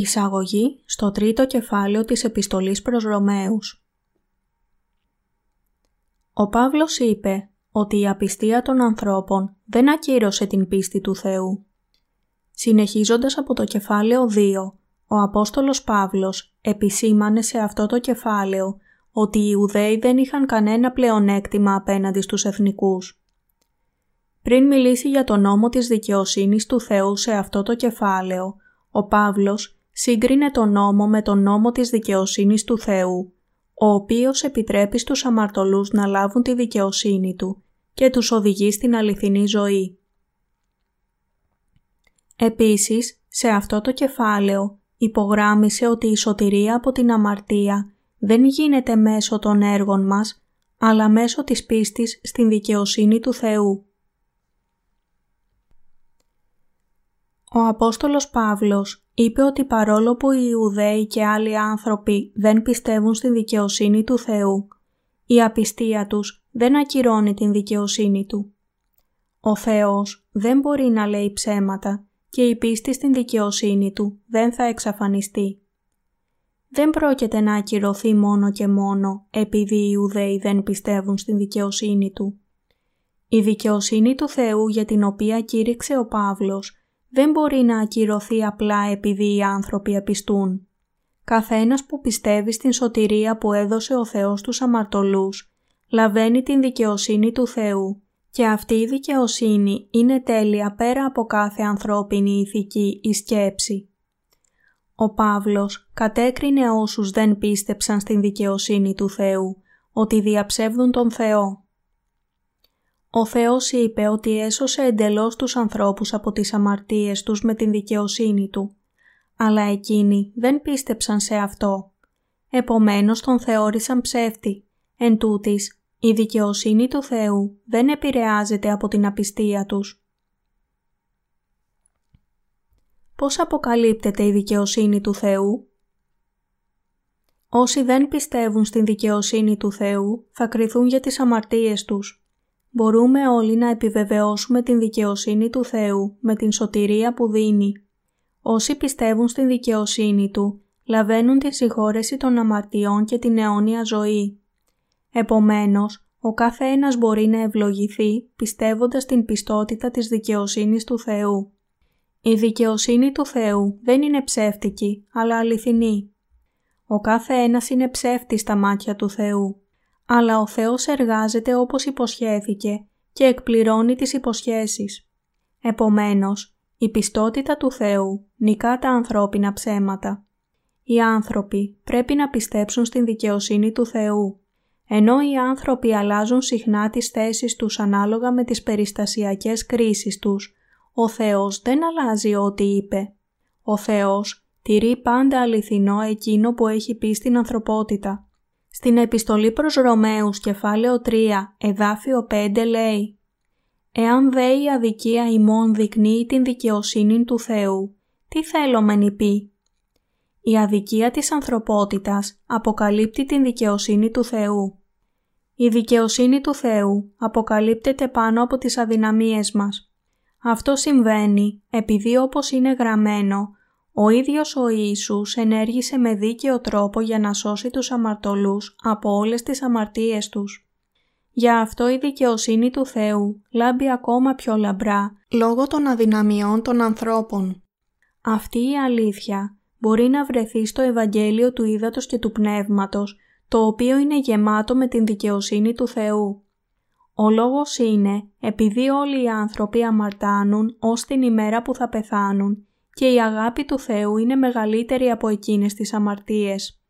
Εισαγωγή στο τρίτο κεφάλαιο της Επιστολής προς Ρωμαίους Ο Παύλος είπε ότι η απιστία των ανθρώπων δεν ακύρωσε την πίστη του Θεού. Συνεχίζοντας από το κεφάλαιο 2, ο Απόστολος Παύλος επισήμανε σε αυτό το κεφάλαιο ότι οι Ιουδαίοι δεν είχαν κανένα πλεονέκτημα απέναντι στους εθνικούς. Πριν μιλήσει για τον νόμο της δικαιοσύνης του Θεού σε αυτό το κεφάλαιο, ο Παύλος σύγκρινε τον νόμο με τον νόμο της δικαιοσύνης του Θεού, ο οποίος επιτρέπει στους αμαρτωλούς να λάβουν τη δικαιοσύνη Του και τους οδηγεί στην αληθινή ζωή. Επίσης, σε αυτό το κεφάλαιο υπογράμμισε ότι η σωτηρία από την αμαρτία δεν γίνεται μέσω των έργων μας, αλλά μέσω της πίστης στην δικαιοσύνη του Θεού. Ο Απόστολος Παύλος είπε ότι παρόλο που οι Ιουδαίοι και άλλοι άνθρωποι δεν πιστεύουν στην δικαιοσύνη του Θεού, η απιστία τους δεν ακυρώνει την δικαιοσύνη Του. Ο Θεός δεν μπορεί να λέει ψέματα και η πίστη στην δικαιοσύνη Του δεν θα εξαφανιστεί. Δεν πρόκειται να ακυρωθεί μόνο και μόνο επειδή οι Ιουδαίοι δεν πιστεύουν στην δικαιοσύνη Του. Η δικαιοσύνη του Θεού για την οποία κήρυξε ο Παύλος δεν μπορεί να ακυρωθεί απλά επειδή οι άνθρωποι απιστούν. Καθένας που πιστεύει στην σωτηρία που έδωσε ο Θεός τους αμαρτωλούς, λαβαίνει την δικαιοσύνη του Θεού και αυτή η δικαιοσύνη είναι τέλεια πέρα από κάθε ανθρώπινη ηθική ή σκέψη. Ο Παύλος κατέκρινε όσους δεν πίστεψαν στην δικαιοσύνη του Θεού, ότι διαψεύδουν τον Θεό. Ο Θεός είπε ότι έσωσε εντελώς τους ανθρώπους από τις αμαρτίες τους με την δικαιοσύνη Του, αλλά εκείνοι δεν πίστεψαν σε αυτό. Επομένως τον θεώρησαν ψεύτη. Εν τούτης, η δικαιοσύνη του Θεού δεν επηρεάζεται από την απιστία τους. Πώς αποκαλύπτεται η δικαιοσύνη του Θεού; Όσοι δεν πιστεύουν στην δικαιοσύνη του Θεού θα κριθούν για τις αμαρτίες τους μπορούμε όλοι να επιβεβαιώσουμε την δικαιοσύνη του Θεού με την σωτηρία που δίνει. Όσοι πιστεύουν στην δικαιοσύνη Του, λαβαίνουν τη συγχώρεση των αμαρτιών και την αιώνια ζωή. Επομένως, ο κάθε ένας μπορεί να ευλογηθεί πιστεύοντας την πιστότητα της δικαιοσύνης του Θεού. Η δικαιοσύνη του Θεού δεν είναι ψεύτικη, αλλά αληθινή. Ο κάθε ένας είναι ψεύτης στα μάτια του Θεού αλλά ο Θεός εργάζεται όπως υποσχέθηκε και εκπληρώνει τις υποσχέσεις. Επομένως, η πιστότητα του Θεού νικά τα ανθρώπινα ψέματα. Οι άνθρωποι πρέπει να πιστέψουν στην δικαιοσύνη του Θεού, ενώ οι άνθρωποι αλλάζουν συχνά τις θέσεις τους ανάλογα με τις περιστασιακές κρίσεις τους, ο Θεός δεν αλλάζει ό,τι είπε. Ο Θεός τηρεί πάντα αληθινό εκείνο που έχει πει στην ανθρωπότητα. Στην επιστολή προς Ρωμαίους κεφάλαιο 3 εδάφιο 5 λέει «Εάν δε η αδικία ημών δεικνύει την δικαιοσύνη του Θεού, τι θέλω μεν πει» Η αδικία της ανθρωπότητας αποκαλύπτει την δικαιοσύνη του Θεού. Η δικαιοσύνη του Θεού αποκαλύπτεται πάνω από τις αδυναμίες μας. Αυτό συμβαίνει επειδή όπως είναι γραμμένο ο ίδιος ο Ιησούς ενέργησε με δίκαιο τρόπο για να σώσει τους αμαρτωλούς από όλες τις αμαρτίες τους. Για αυτό η δικαιοσύνη του Θεού λάμπει ακόμα πιο λαμπρά λόγω των αδυναμιών των ανθρώπων. Αυτή η αλήθεια μπορεί να βρεθεί στο Ευαγγέλιο του Ήδατος και του Πνεύματος, το οποίο είναι γεμάτο με την δικαιοσύνη του Θεού. Ο λόγος είναι επειδή όλοι οι άνθρωποι αμαρτάνουν ως την ημέρα που θα πεθάνουν και η αγάπη του Θεού είναι μεγαλύτερη από εκείνες τις αμαρτίες.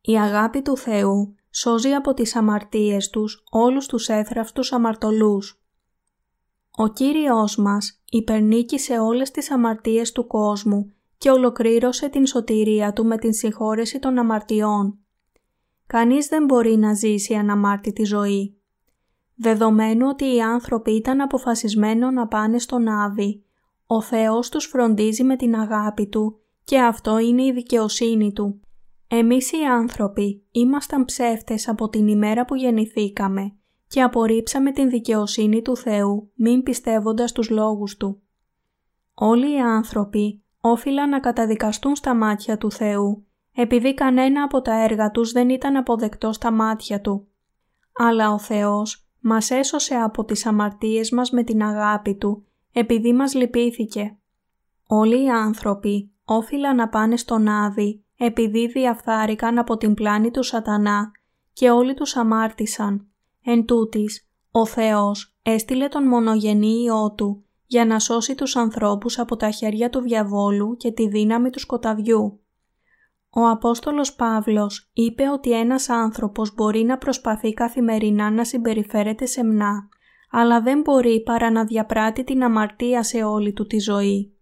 Η αγάπη του Θεού σώζει από τις αμαρτίες τους όλους τους έθραυστους αμαρτωλούς. Ο Κύριος μας υπερνίκησε όλες τις αμαρτίες του κόσμου και ολοκλήρωσε την σωτηρία Του με την συγχώρεση των αμαρτιών. Κανείς δεν μπορεί να ζήσει αναμάρτητη ζωή. Δεδομένου ότι οι άνθρωποι ήταν αποφασισμένοι να πάνε στον Άβη ο Θεός τους φροντίζει με την αγάπη Του και αυτό είναι η δικαιοσύνη Του. Εμείς οι άνθρωποι ήμασταν ψεύτες από την ημέρα που γεννηθήκαμε και απορρίψαμε την δικαιοσύνη του Θεού μην πιστεύοντας τους λόγους Του. Όλοι οι άνθρωποι όφυλαν να καταδικαστούν στα μάτια του Θεού, επειδή κανένα από τα έργα τους δεν ήταν αποδεκτό στα μάτια Του. Αλλά ο Θεός μας έσωσε από τις αμαρτίες μας με την αγάπη Του, επειδή μας λυπήθηκε. Όλοι οι άνθρωποι όφυλαν να πάνε στον Άδη, επειδή διαφθάρηκαν από την πλάνη του σατανά και όλοι τους αμάρτησαν. Εν τούτης, ο Θεός έστειλε τον μονογενή Υιό Του για να σώσει τους ανθρώπους από τα χέρια του διαβόλου και τη δύναμη του σκοταδιού. Ο Απόστολος Παύλος είπε ότι ένας άνθρωπος μπορεί να προσπαθεί καθημερινά να συμπεριφέρεται σεμνά, αλλά δεν μπορεί παρά να διαπράττει την αμαρτία σε όλη του τη ζωή.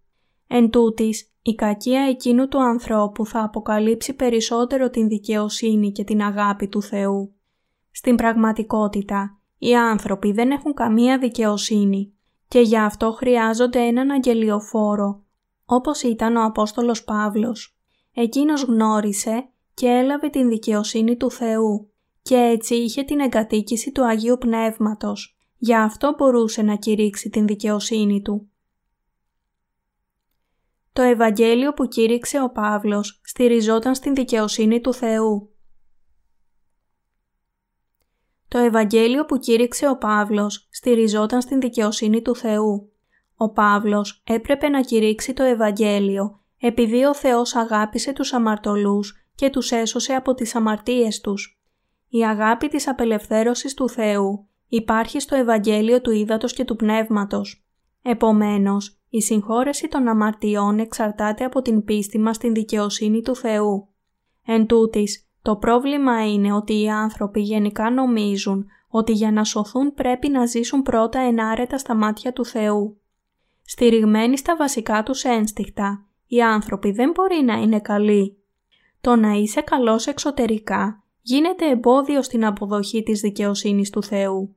Εν τούτης, η κακία εκείνου του ανθρώπου θα αποκαλύψει περισσότερο την δικαιοσύνη και την αγάπη του Θεού. Στην πραγματικότητα, οι άνθρωποι δεν έχουν καμία δικαιοσύνη και γι' αυτό χρειάζονται έναν αγγελιοφόρο, όπως ήταν ο Απόστολος Παύλος. Εκείνος γνώρισε και έλαβε την δικαιοσύνη του Θεού και έτσι είχε την εγκατοίκηση του Αγίου Πνεύματος. Γι' αυτό μπορούσε να κηρύξει την δικαιοσύνη του. Το Ευαγγέλιο που κήρυξε ο Παύλος στηριζόταν στην δικαιοσύνη του Θεού. Το Ευαγγέλιο που κήρυξε ο Παύλος στηριζόταν στην δικαιοσύνη του Θεού. Ο Παύλος έπρεπε να κηρύξει το Ευαγγέλιο επειδή ο Θεός αγάπησε τους αμαρτωλούς και τους έσωσε από τις αμαρτίες τους. Η αγάπη της απελευθέρωσης του Θεού υπάρχει στο Ευαγγέλιο του Ήδατος και του Πνεύματος. Επομένως, η συγχώρεση των αμαρτιών εξαρτάται από την πίστη μας στην δικαιοσύνη του Θεού. Εν τούτης, το πρόβλημα είναι ότι οι άνθρωποι γενικά νομίζουν ότι για να σωθούν πρέπει να ζήσουν πρώτα ενάρετα στα μάτια του Θεού. Στηριγμένοι στα βασικά τους ένστικτα, οι άνθρωποι δεν μπορεί να είναι καλοί. Το να είσαι καλός εξωτερικά γίνεται εμπόδιο στην αποδοχή της δικαιοσύνης του Θεού.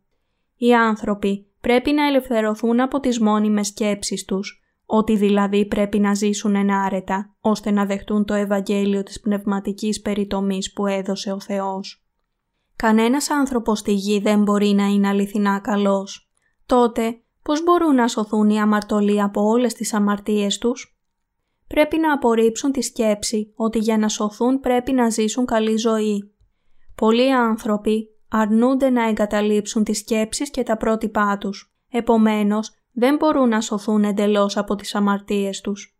Οι άνθρωποι πρέπει να ελευθερωθούν από τις μόνιμες σκέψεις τους, ότι δηλαδή πρέπει να ζήσουν ενάρετα, ώστε να δεχτούν το Ευαγγέλιο της πνευματικής περιτομής που έδωσε ο Θεός. Κανένας άνθρωπος στη γη δεν μπορεί να είναι αληθινά καλός. Τότε, πώς μπορούν να σωθούν οι αμαρτωλοί από όλες τις αμαρτίες τους; Πρέπει να απορρίψουν τη σκέψη ότι για να σωθούν πρέπει να ζήσουν καλή ζωή. Πολλοί άνθρωποι αρνούνται να εγκαταλείψουν τις σκέψεις και τα πρότυπά τους. Επομένως, δεν μπορούν να σωθούν εντελώς από τις αμαρτίες τους.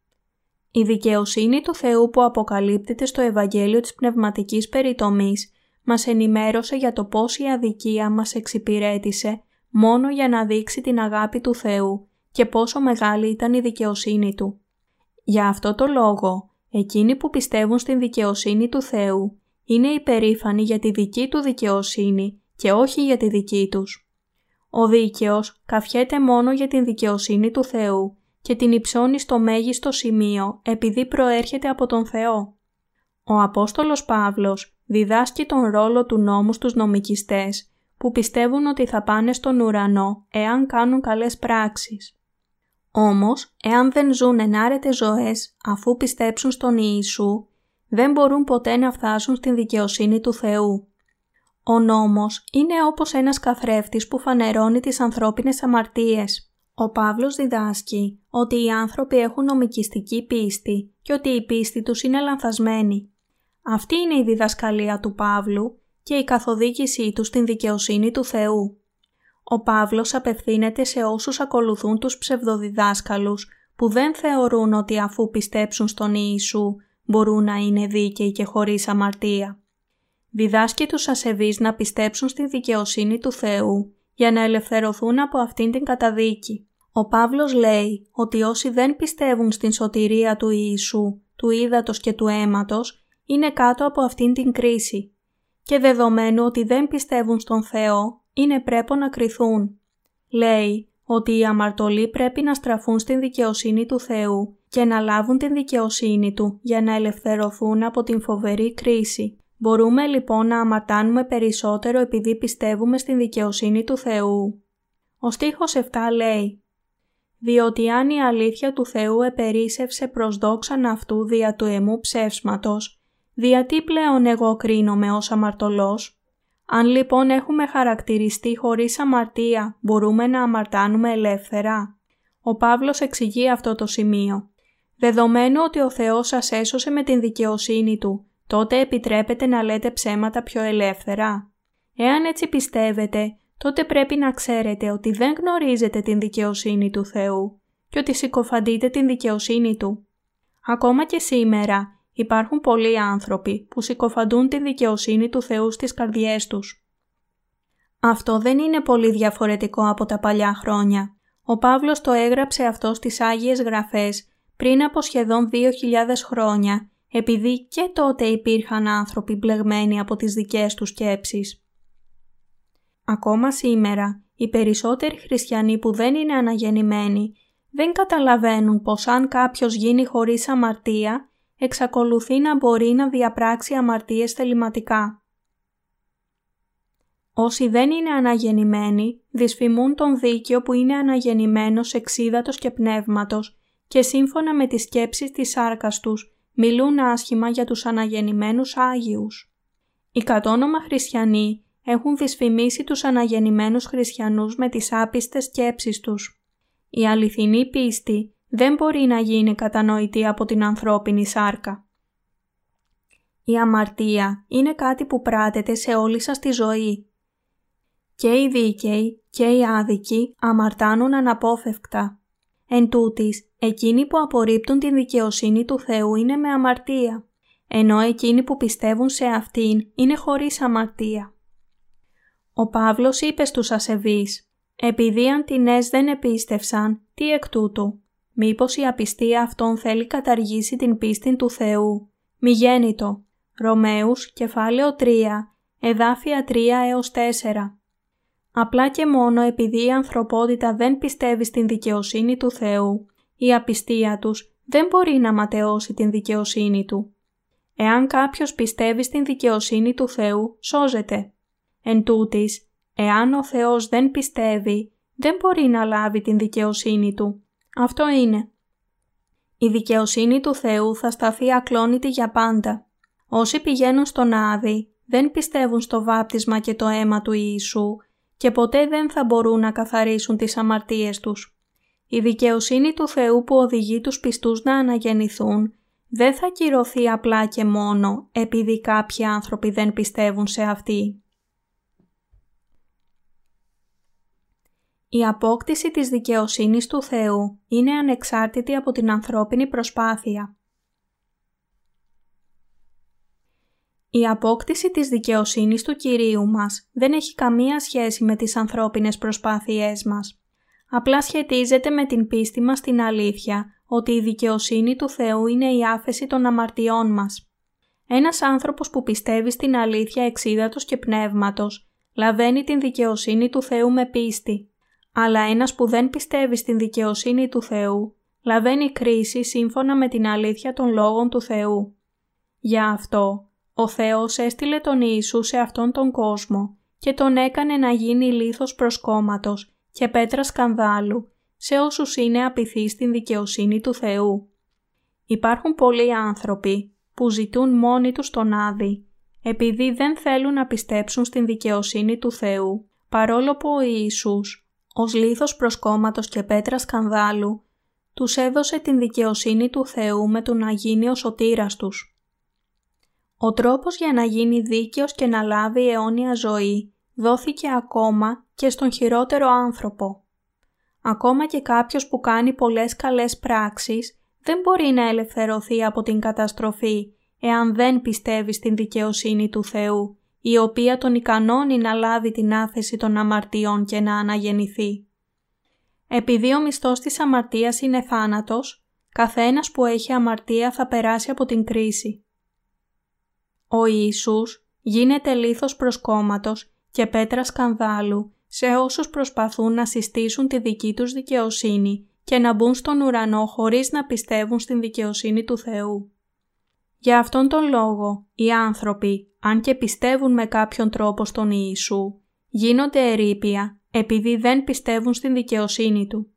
Η δικαιοσύνη του Θεού που αποκαλύπτεται στο Ευαγγέλιο της Πνευματικής Περιτομής μας ενημέρωσε για το πώς η αδικία μας εξυπηρέτησε μόνο για να δείξει την αγάπη του Θεού και πόσο μεγάλη ήταν η δικαιοσύνη Του. Για αυτό το λόγο, εκείνοι που πιστεύουν στην δικαιοσύνη του Θεού είναι υπερήφανοι για τη δική του δικαιοσύνη και όχι για τη δική τους. Ο δίκαιος καφιέται μόνο για την δικαιοσύνη του Θεού και την υψώνει στο μέγιστο σημείο επειδή προέρχεται από τον Θεό. Ο Απόστολος Παύλος διδάσκει τον ρόλο του νόμου στους νομικιστές που πιστεύουν ότι θα πάνε στον ουρανό εάν κάνουν καλές πράξεις. Όμως, εάν δεν ζουν ενάρετες ζωές αφού πιστέψουν στον Ιησού, δεν μπορούν ποτέ να φτάσουν στην δικαιοσύνη του Θεού. Ο νόμος είναι όπως ένας καθρέφτης που φανερώνει τις ανθρώπινες αμαρτίες. Ο Παύλος διδάσκει ότι οι άνθρωποι έχουν νομικιστική πίστη και ότι η πίστη τους είναι λανθασμένη. Αυτή είναι η διδασκαλία του Παύλου και η καθοδήγησή του στην δικαιοσύνη του Θεού. Ο Παύλος απευθύνεται σε όσους ακολουθούν τους ψευδοδιδάσκαλους που δεν θεωρούν ότι αφού πιστέψουν στον Ιησού μπορούν να είναι δίκαιοι και χωρίς αμαρτία. Διδάσκει τους ασεβείς να πιστέψουν στη δικαιοσύνη του Θεού για να ελευθερωθούν από αυτήν την καταδίκη. Ο Παύλος λέει ότι όσοι δεν πιστεύουν στην σωτηρία του Ιησού, του ύδατος και του αίματος, είναι κάτω από αυτήν την κρίση και δεδομένου ότι δεν πιστεύουν στον Θεό, είναι πρέπει να κριθούν. Λέει ότι οι αμαρτωλοί πρέπει να στραφούν στην δικαιοσύνη του Θεού και να λάβουν την δικαιοσύνη Του για να ελευθερωθούν από την φοβερή κρίση. Μπορούμε λοιπόν να αμαρτάνουμε περισσότερο επειδή πιστεύουμε στην δικαιοσύνη του Θεού. Ο στίχος 7 λέει «Διότι αν η αλήθεια του Θεού επερίσευσε προς δόξαν αυτού δια του εμού ψεύσματος, δια τι πλέον εγώ κρίνομαι ως αμαρτωλός» Αν λοιπόν έχουμε χαρακτηριστεί χωρίς αμαρτία, μπορούμε να αμαρτάνουμε ελεύθερα; Ο Παύλος εξηγεί αυτό το σημείο. Δεδομένου ότι ο Θεός σας έσωσε με την δικαιοσύνη Του, τότε επιτρέπετε να λέτε ψέματα πιο ελεύθερα. Εάν έτσι πιστεύετε, τότε πρέπει να ξέρετε ότι δεν γνωρίζετε την δικαιοσύνη του Θεού και ότι συκοφαντείτε την δικαιοσύνη Του. Ακόμα και σήμερα υπάρχουν πολλοί άνθρωποι που συκοφαντούν την δικαιοσύνη του Θεού στις καρδιές τους. Αυτό δεν είναι πολύ διαφορετικό από τα παλιά χρόνια. Ο Παύλος το έγραψε αυτό στις Άγιες Γραφές πριν από σχεδόν 2.000 χρόνια, επειδή και τότε υπήρχαν άνθρωποι μπλεγμένοι από τις δικές τους σκέψεις. Ακόμα σήμερα, οι περισσότεροι χριστιανοί που δεν είναι αναγεννημένοι δεν καταλαβαίνουν πως αν κάποιος γίνει χωρίς αμαρτία, εξακολουθεί να μπορεί να διαπράξει αμαρτίες θεληματικά. Όσοι δεν είναι αναγεννημένοι, δυσφημούν τον δίκαιο που είναι αναγεννημένος εξίδατος και πνεύματος και σύμφωνα με τις σκέψεις της σάρκας τους, μιλούν άσχημα για τους αναγεννημένους Άγιους. Οι κατόνομα χριστιανοί έχουν δυσφημίσει τους αναγεννημένους χριστιανούς με τις άπιστες σκέψεις τους. Η αληθινή πίστη δεν μπορεί να γίνει κατανοητή από την ανθρώπινη σάρκα. Η αμαρτία είναι κάτι που πράτεται σε όλη σας τη ζωή. Και οι δίκαιοι και οι άδικοι αμαρτάνουν αναπόφευκτα. Εν τούτης, εκείνοι που απορρίπτουν την δικαιοσύνη του Θεού είναι με αμαρτία, ενώ εκείνοι που πιστεύουν σε αυτήν είναι χωρίς αμαρτία. Ο Παύλος είπε στους ασεβείς «Επειδή αντινές δεν επίστευσαν, τι εκ τούτου, μήπως η απιστία αυτών θέλει καταργήσει την πίστη του Θεού». Μη γέννητο. Ρωμαίους, κεφάλαιο 3, εδάφια 3 έως 4. Απλά και μόνο επειδή η ανθρωπότητα δεν πιστεύει στην δικαιοσύνη του Θεού, η απιστία τους δεν μπορεί να ματαιώσει την δικαιοσύνη Του. Εάν κάποιος πιστεύει στην δικαιοσύνη του Θεού, σώζεται. Εν τούτης, εάν ο Θεός δεν πιστεύει, δεν μπορεί να λάβει την δικαιοσύνη Του. Αυτό είναι. Η δικαιοσύνη του Θεού θα σταθεί ακλόνητη για πάντα. Όσοι πηγαίνουν στον Άδη δεν πιστεύουν στο βάπτισμα και το αίμα του Ιησού και ποτέ δεν θα μπορούν να καθαρίσουν τις αμαρτίες τους. Η δικαιοσύνη του Θεού που οδηγεί τους πιστούς να αναγεννηθούν δεν θα κυρωθεί απλά και μόνο επειδή κάποιοι άνθρωποι δεν πιστεύουν σε αυτή. Η απόκτηση της δικαιοσύνης του Θεού είναι ανεξάρτητη από την ανθρώπινη προσπάθεια. Η απόκτηση της δικαιοσύνης του Κυρίου μας δεν έχει καμία σχέση με τις ανθρώπινες προσπάθειές μας. Απλά σχετίζεται με την πίστη μας στην αλήθεια ότι η δικαιοσύνη του Θεού είναι η άφεση των αμαρτιών μας. Ένας άνθρωπος που πιστεύει στην αλήθεια εξίδατος και πνεύματος λαβαίνει την δικαιοσύνη του Θεού με πίστη, αλλά ένας που δεν πιστεύει στην δικαιοσύνη του Θεού λαβαίνει κρίση σύμφωνα με την αλήθεια των λόγων του Θεού. Γι' αυτό ο Θεός έστειλε τον Ιησού σε αυτόν τον κόσμο και τον έκανε να γίνει λίθος προσκόμματος και πέτρας σκανδάλου σε όσους είναι απειθείς στην δικαιοσύνη του Θεού. Υπάρχουν πολλοί άνθρωποι που ζητούν μόνοι τους τον Άδη επειδή δεν θέλουν να πιστέψουν στην δικαιοσύνη του Θεού παρόλο που ο Ιησούς ως λίθος προσκόμματος και πέτρας σκανδάλου τους έδωσε την δικαιοσύνη του Θεού με τον Αγίνιο Σωτήρας τους. Ο τρόπος για να γίνει δίκαιος και να λάβει αιώνια ζωή δόθηκε ακόμα και στον χειρότερο άνθρωπο. Ακόμα και κάποιος που κάνει πολλές καλές πράξεις δεν μπορεί να ελευθερωθεί από την καταστροφή εάν δεν πιστεύει στην δικαιοσύνη του Θεού, η οποία τον ικανώνει να λάβει την άθεση των αμαρτιών και να αναγεννηθεί. Επειδή ο μισθός της αμαρτίας είναι θάνατος, καθένας που έχει αμαρτία θα περάσει από την κρίση. Ο Ιησούς γίνεται λίθος προσκόμματος και πέτρας σκανδάλου σε όσους προσπαθούν να συστήσουν τη δική τους δικαιοσύνη και να μπουν στον ουρανό χωρίς να πιστεύουν στην δικαιοσύνη του Θεού. Για αυτόν τον λόγο, οι άνθρωποι, αν και πιστεύουν με κάποιον τρόπο στον Ιησού, γίνονται ερήπια επειδή δεν πιστεύουν στην δικαιοσύνη Του.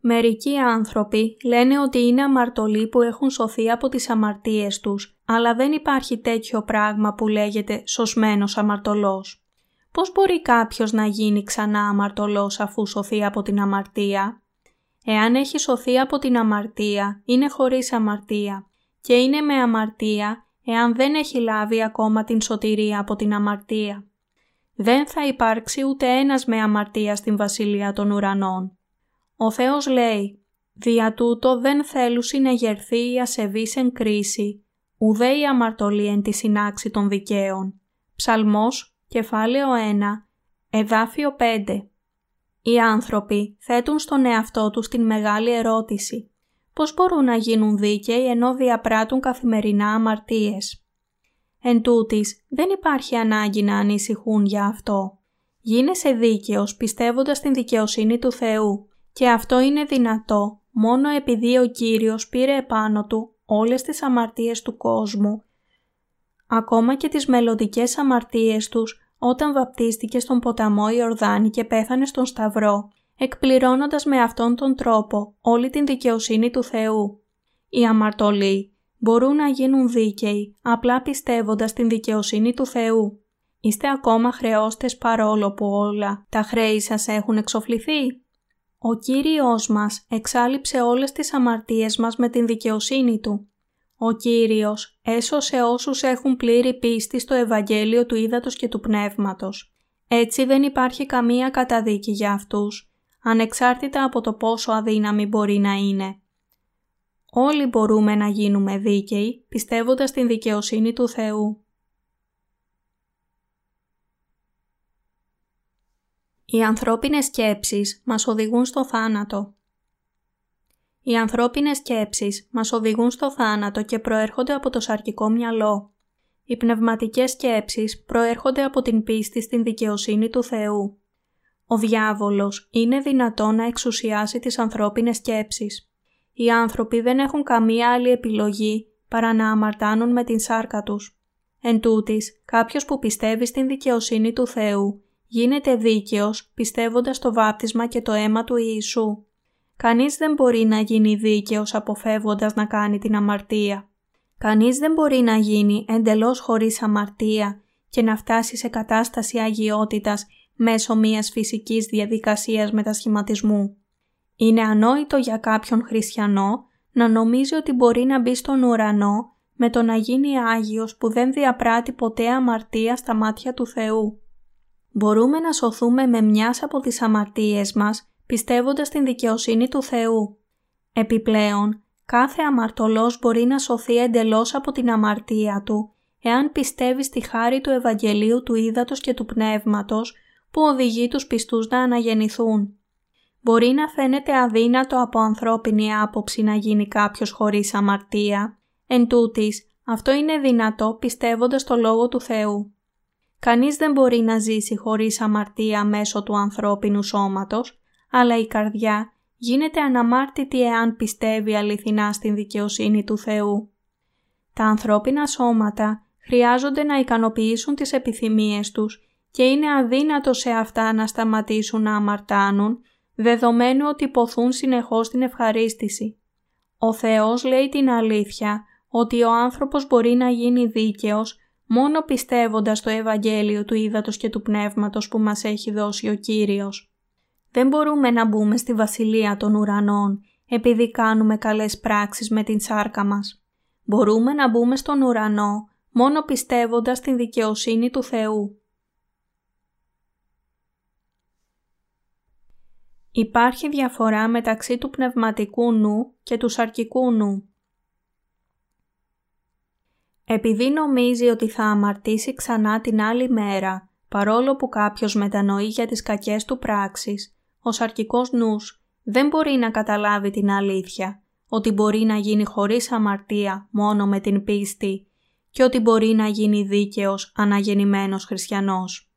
Μερικοί άνθρωποι λένε ότι είναι αμαρτωλοί που έχουν σωθεί από τις αμαρτίες τους, αλλά δεν υπάρχει τέτοιο πράγμα που λέγεται σωσμένος αμαρτωλός. Πώς μπορεί κάποιος να γίνει ξανά αμαρτωλός αφού σωθεί από την αμαρτία; Εάν έχει σωθεί από την αμαρτία, είναι χωρίς αμαρτία και είναι με αμαρτία εάν δεν έχει λάβει ακόμα την σωτηρία από την αμαρτία. Δεν θα υπάρξει ούτε ένας με αμαρτία στην Βασιλεία των Ουρανών. Ο Θεός λέει «Δια τούτο δεν θέλουν να γερθεί η ασεβής εν κρίση, ουδέ η αμαρτωλή εν τη συνάξη των δικαίων». Ψαλμός, κεφάλαιο 1, εδάφιο 5. Οι άνθρωποι θέτουν στον εαυτό τους την μεγάλη ερώτηση πώς μπορούν να γίνουν δίκαιοι ενώ διαπράττουν καθημερινά αμαρτίες; Εν τούτης, δεν υπάρχει ανάγκη να ανησυχούν για αυτό. Γίνεσαι δίκαιος πιστεύοντας στην δικαιοσύνη του Θεού και αυτό είναι δυνατό μόνο επειδή ο Κύριος πήρε επάνω του όλες τις αμαρτίες του κόσμου, ακόμα και τις μελλοντικές αμαρτίες τους όταν βαπτίστηκε στον ποταμό Ιορδάνη και πέθανε στον Σταυρό, εκπληρώνοντας με αυτόν τον τρόπο όλη την δικαιοσύνη του Θεού. Οι αμαρτωλοί μπορούν να γίνουν δίκαιοι απλά πιστεύοντας την δικαιοσύνη του Θεού. Είστε ακόμα χρεώστες παρόλο που όλα τα χρέη σας έχουν εξοφληθεί. Ο Κύριος μας εξάλληψε όλες τις αμαρτίες μας με την δικαιοσύνη Του. Ο Κύριος έσωσε όσους έχουν πλήρη πίστη στο Ευαγγέλιο του Ήδατος και του Πνεύματος. Έτσι δεν υπάρχει καμία καταδίκη για αυτούς, ανεξάρτητα από το πόσο αδύναμη μπορεί να είναι. Όλοι μπορούμε να γίνουμε δίκαιοι πιστεύοντας την δικαιοσύνη του Θεού. Οι ανθρώπινες σκέψεις μας οδηγούν στο θάνατο. Οι ανθρώπινες σκέψεις μας οδηγούν στο θάνατο και προέρχονται από το σαρκικό μυαλό. Οι πνευματικές σκέψεις προέρχονται από την πίστη στην δικαιοσύνη του Θεού. Ο διάβολος είναι δυνατό να εξουσιάσει τις ανθρώπινες σκέψεις. Οι άνθρωποι δεν έχουν καμία άλλη επιλογή παρά να αμαρτάνουν με την σάρκα τους. Εν τούτης, κάποιος που πιστεύει στην δικαιοσύνη του Θεού γίνεται δίκαιος πιστεύοντας το βάπτισμα και το αίμα του Ιησού. Κανείς δεν μπορεί να γίνει δίκαιος αποφεύγοντας να κάνει την αμαρτία. Κανείς δεν μπορεί να γίνει εντελώς χωρίς αμαρτία και να φτάσει σε κατάσταση αγιότητας μέσω μιας φυσικής διαδικασίας μετασχηματισμού. Είναι ανόητο για κάποιον χριστιανό να νομίζει ότι μπορεί να μπει στον ουρανό με το να γίνει Άγιος που δεν διαπράττει ποτέ αμαρτία στα μάτια του Θεού. Μπορούμε να σωθούμε με μιας από τις αμαρτίες μας πιστεύοντας την δικαιοσύνη του Θεού. Επιπλέον, κάθε αμαρτωλός μπορεί να σωθεί εντελώς από την αμαρτία του εάν πιστεύει στη χάρη του Ευαγγελίου του Ήδατος και του Πνεύματος που οδηγεί τους πιστούς να αναγεννηθούν. Μπορεί να φαίνεται αδύνατο από ανθρώπινη άποψη να γίνει κάποιος χωρίς αμαρτία. Εν τούτης, αυτό είναι δυνατό πιστεύοντας το Λόγο του Θεού. Κανείς δεν μπορεί να ζήσει χωρίς αμαρτία μέσω του ανθρώπινου σώματος, αλλά η καρδιά γίνεται αναμάρτητη εάν πιστεύει αληθινά στην δικαιοσύνη του Θεού. Τα ανθρώπινα σώματα χρειάζονται να ικανοποιήσουν τις επιθυμίες τους και είναι αδύνατο σε αυτά να σταματήσουν να αμαρτάνουν, δεδομένου ότι ποθούν συνεχώς την ευχαρίστηση. Ο Θεός λέει την αλήθεια ότι ο άνθρωπος μπορεί να γίνει δίκαιος μόνο πιστεύοντας το Ευαγγέλιο του Ήδατος και του Πνεύματος που μας έχει δώσει ο Κύριος. Δεν μπορούμε να μπούμε στη βασιλεία των ουρανών επειδή κάνουμε καλές πράξεις με την σάρκα μας. Μπορούμε να μπούμε στον ουρανό μόνο πιστεύοντας την δικαιοσύνη του Θεού. Υπάρχει διαφορά μεταξύ του πνευματικού νου και του σαρκικού νου. Επειδή νομίζει ότι θα αμαρτήσει ξανά την άλλη μέρα, παρόλο που κάποιος μετανοεί για τις κακές του πράξεις, ο σαρκικός νους δεν μπορεί να καταλάβει την αλήθεια, ότι μπορεί να γίνει χωρίς αμαρτία μόνο με την πίστη και ότι μπορεί να γίνει δίκαιος αναγεννημένος χριστιανός.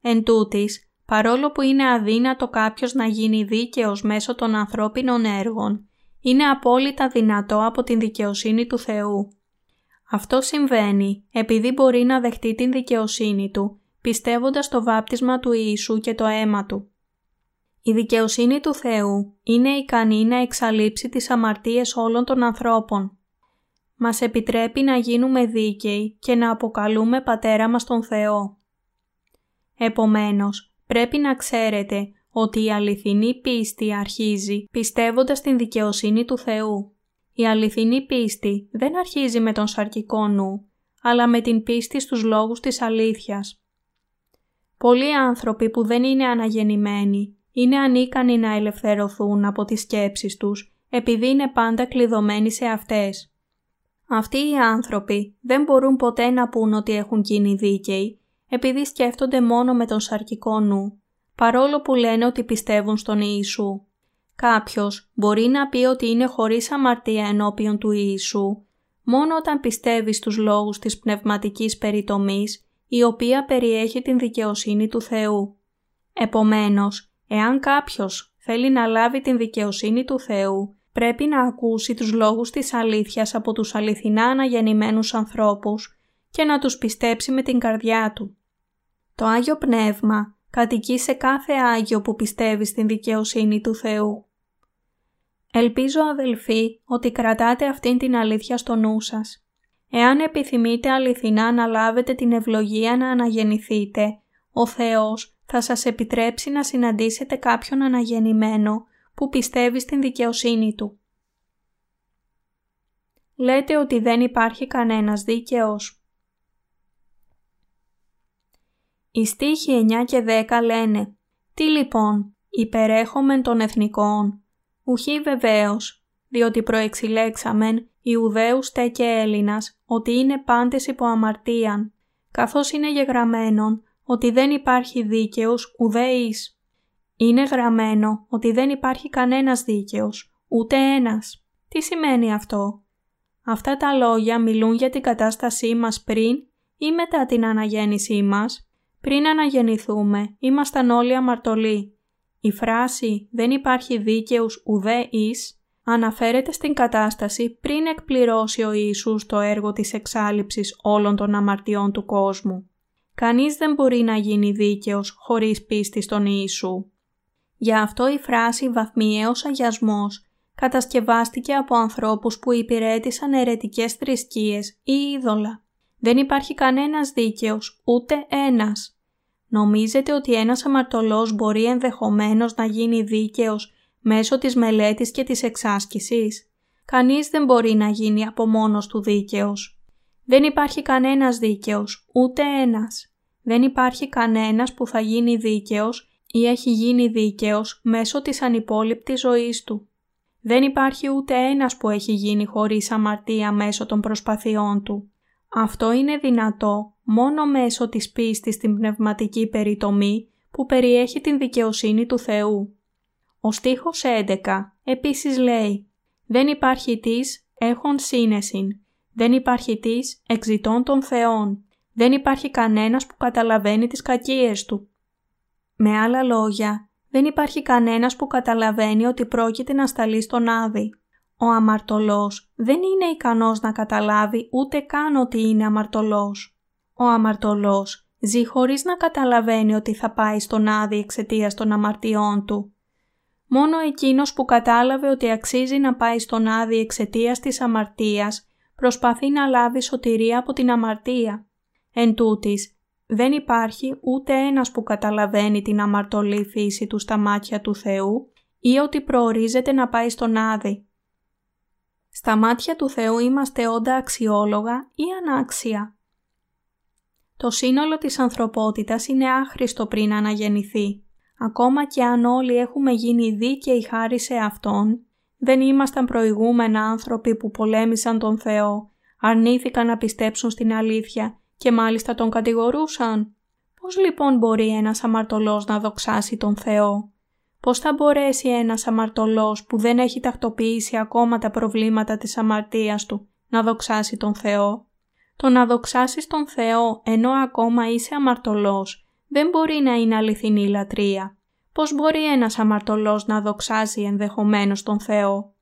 Εν τούτης, παρόλο που είναι αδύνατο κάποιος να γίνει δίκαιος μέσω των ανθρώπινων έργων, είναι απόλυτα δυνατό από την δικαιοσύνη του Θεού. Αυτό συμβαίνει επειδή μπορεί να δεχτεί την δικαιοσύνη Του, πιστεύοντας το βάπτισμα του Ιησού και το αίμα Του. Η δικαιοσύνη του Θεού είναι ικανή να εξαλείψει τις αμαρτίες όλων των ανθρώπων. Μας επιτρέπει να γίνουμε δίκαιοι και να αποκαλούμε Πατέρα μας τον Θεό. Επομένως, πρέπει να ξέρετε ότι η αληθινή πίστη αρχίζει πιστεύοντας την δικαιοσύνη του Θεού. Η αληθινή πίστη δεν αρχίζει με τον σαρκικό νου, αλλά με την πίστη στους λόγους της αλήθειας. Πολλοί άνθρωποι που δεν είναι αναγεννημένοι είναι ανίκανοι να ελευθερωθούν από τις σκέψεις τους επειδή είναι πάντα κλειδωμένοι σε αυτές. Αυτοί οι άνθρωποι δεν μπορούν ποτέ να πούν ότι έχουν γίνει δίκαιοι επειδή σκέφτονται μόνο με τον σαρκικό νου, παρόλο που λένε ότι πιστεύουν στον Ιησού. Κάποιος μπορεί να πει ότι είναι χωρίς αμαρτία ενώπιον του Ιησού, μόνο όταν πιστεύει στους λόγους της πνευματικής περιτομής, η οποία περιέχει την δικαιοσύνη του Θεού. Επομένως, εάν κάποιος θέλει να λάβει την δικαιοσύνη του Θεού, πρέπει να ακούσει τους λόγους της αλήθειας από τους αληθινά αναγεννημένους ανθρώπους και να τους πιστέψει με την καρδιά του. Το Άγιο Πνεύμα κατοικεί σε κάθε Άγιο που πιστεύει στην δικαιοσύνη του Θεού. Ελπίζω αδελφοί ότι κρατάτε αυτήν την αλήθεια στο νου σας. Εάν επιθυμείτε αληθινά να λάβετε την ευλογία να αναγεννηθείτε, ο Θεός θα σας επιτρέψει να συναντήσετε κάποιον αναγεννημένο που πιστεύει στην δικαιοσύνη Του. Λέτε ότι δεν υπάρχει κανένας δίκαιος. Οι στίχοι 9 και 10 λένε «Τι λοιπόν, υπερέχομεν των εθνικών, ουχή βεβαίως, διότι προεξηλέξαμεν Ιουδαίους τε και Έλληνας ότι είναι πάντες υπό αμαρτίαν, καθώς είναι γεγραμμένον ότι δεν υπάρχει δίκαιος ουδέης. Είναι γραμμένο ότι δεν υπάρχει κανένας δίκαιος, ούτε ένας. Τι σημαίνει αυτό; Αυτά τα λόγια μιλούν για την κατάστασή μας πριν ή μετά την αναγέννησή μας; Πριν αναγεννηθούμε, ήμασταν όλοι αμαρτωλοί. Η φράση «δεν υπάρχει δίκαιος ουδέ εις» αναφέρεται στην κατάσταση πριν εκπληρώσει ο Ιησούς το έργο της εξάλληψης όλων των αμαρτιών του κόσμου. Κανείς δεν μπορεί να γίνει δίκαιος χωρίς πίστη στον Ιησού. Γι' αυτό η φράση «βαθμιαίος αγιασμός» κατασκευάστηκε από ανθρώπους που υπηρέτησαν ερετικές θρησκείες ή είδωλα. Δεν υπάρχει κανένας δίκαιος, ούτε ένας. Νομίζετε ότι ένας αμαρτωλός μπορεί ενδεχομένως να γίνει δίκαιος μέσω της μελέτης και της εξάσκησης; Κανείς δεν μπορεί να γίνει από μόνος του δίκαιος. Δεν υπάρχει κανένας δίκαιος, ούτε ένας. Δεν υπάρχει κανένας που θα γίνει δίκαιος ή έχει γίνει δίκαιος μέσω της ανυπόληπτης ζωής του. Δεν υπάρχει ούτε ένας που έχει γίνει χωρίς αμαρτία μέσω των προσπαθειών του. Αυτό είναι δυνατό μόνο μέσω της πίστης στην πνευματική περιτομή που περιέχει την δικαιοσύνη του Θεού. Ο στίχος 11 επίσης λέει «Δεν υπάρχει της έχων σύνεσιν, δεν υπάρχει της εξητών των Θεών, δεν υπάρχει κανένας που καταλαβαίνει τις κακίες του». Με άλλα λόγια, δεν υπάρχει κανένας που καταλαβαίνει ότι πρόκειται να σταλεί στον Άδη. Ο αμαρτωλός δεν είναι ικανός να καταλάβει ούτε καν ότι είναι αμαρτωλός. Ο αμαρτωλός ζει χωρίς να καταλαβαίνει ότι θα πάει στον Άδη εξαιτία των αμαρτιών του. Μόνο εκείνος που κατάλαβε ότι αξίζει να πάει στον Άδη εξαιτίας της αμαρτίας προσπαθεί να λάβει σωτηρία από την αμαρτία. Εν τούτης, δεν υπάρχει ούτε ένας που καταλαβαίνει την αμαρτωλή φύση του στα μάτια του Θεού ή ότι προορίζεται να πάει στον Άδη. Στα μάτια του Θεού είμαστε όντα αξιόλογα ή ανάξια. Το σύνολο της ανθρωπότητας είναι άχρηστο πριν αναγεννηθεί. Ακόμα και αν όλοι έχουμε γίνει δίκαιοι χάρη σε Αυτόν, δεν ήμασταν προηγούμενα άνθρωποι που πολέμησαν τον Θεό, αρνήθηκαν να πιστέψουν στην αλήθεια και μάλιστα τον κατηγορούσαν. Πώς λοιπόν μπορεί ένας αμαρτωλός να δοξάσει τον Θεό; Πώς θα μπορέσει ένας αμαρτωλός που δεν έχει τακτοποιήσει ακόμα τα προβλήματα της αμαρτίας του να δοξάσει τον Θεό; Το να δοξάσεις τον Θεό ενώ ακόμα είσαι αμαρτωλός δεν μπορεί να είναι αληθινή λατρεία. Πώς μπορεί ένας αμαρτωλός να δοξάσει ενδεχομένως τον Θεό;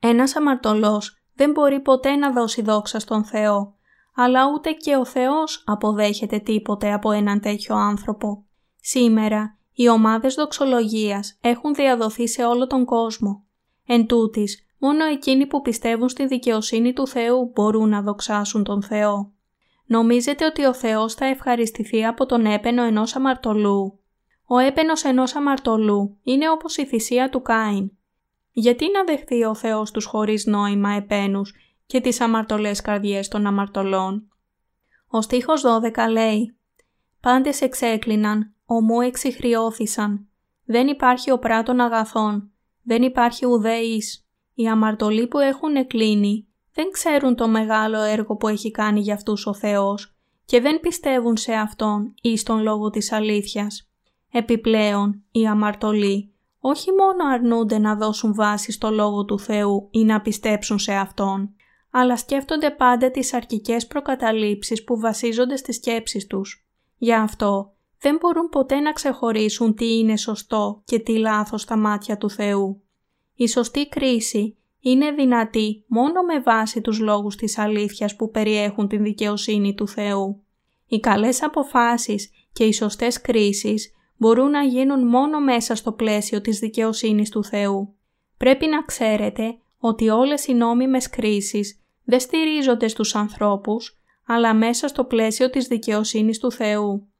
Ένας αμαρτωλός δεν μπορεί ποτέ να δώσει δόξα στον Θεό, αλλά ούτε και ο Θεός αποδέχεται τίποτε από έναν τέτοιο άνθρωπο. Σήμερα οι ομάδες δοξολογίας έχουν διαδοθεί σε όλο τον κόσμο. Εν τούτης, μόνο εκείνοι που πιστεύουν στη δικαιοσύνη του Θεού μπορούν να δοξάσουν τον Θεό. Νομίζετε ότι ο Θεός θα ευχαριστηθεί από τον έπαινο ενός αμαρτωλού; Ο έπαινος ενός αμαρτωλού είναι όπως η θυσία του Κάιν. Γιατί να δεχθεί ο Θεός τους χωρίς νόημα επένους και τις αμαρτωλές καρδιές των αμαρτωλών; Ο στίχος 12 λέει «Πάντες εξέκλειναν, ομού εξηχριώθησαν. Δεν υπάρχει ο πράτων αγαθών, δεν υπάρχει ουδέης. Οι αμαρτωλοί που έχουν εκλίνει δεν ξέρουν το μεγάλο έργο που έχει κάνει για αυτούς ο Θεός και δεν πιστεύουν σε Αυτόν ή στον λόγο της αλήθειας. Επιπλέον, οι αμαρτωλοί όχι μόνο αρνούνται να δώσουν βάση στο λόγο του Θεού ή να πιστέψουν σε Αυτόν, αλλά σκέφτονται πάντα τις αρχικές προκαταλήψεις που βασίζονται στις σκέψεις τους. Γι' αυτό δεν μπορούν ποτέ να ξεχωρίσουν τι είναι σωστό και τι λάθος στα μάτια του Θεού. Η σωστή κρίση είναι δυνατή μόνο με βάση τους λόγους της αλήθειας που περιέχουν την δικαιοσύνη του Θεού. Οι καλές αποφάσεις και οι σωστές κρίσεις μπορούν να γίνουν μόνο μέσα στο πλαίσιο της δικαιοσύνης του Θεού. Πρέπει να ξέρετε ότι όλες οι νόμιμες κρίσεις δεν στηρίζονται στους ανθρώπους, αλλά μέσα στο πλαίσιο της δικαιοσύνης του Θεού.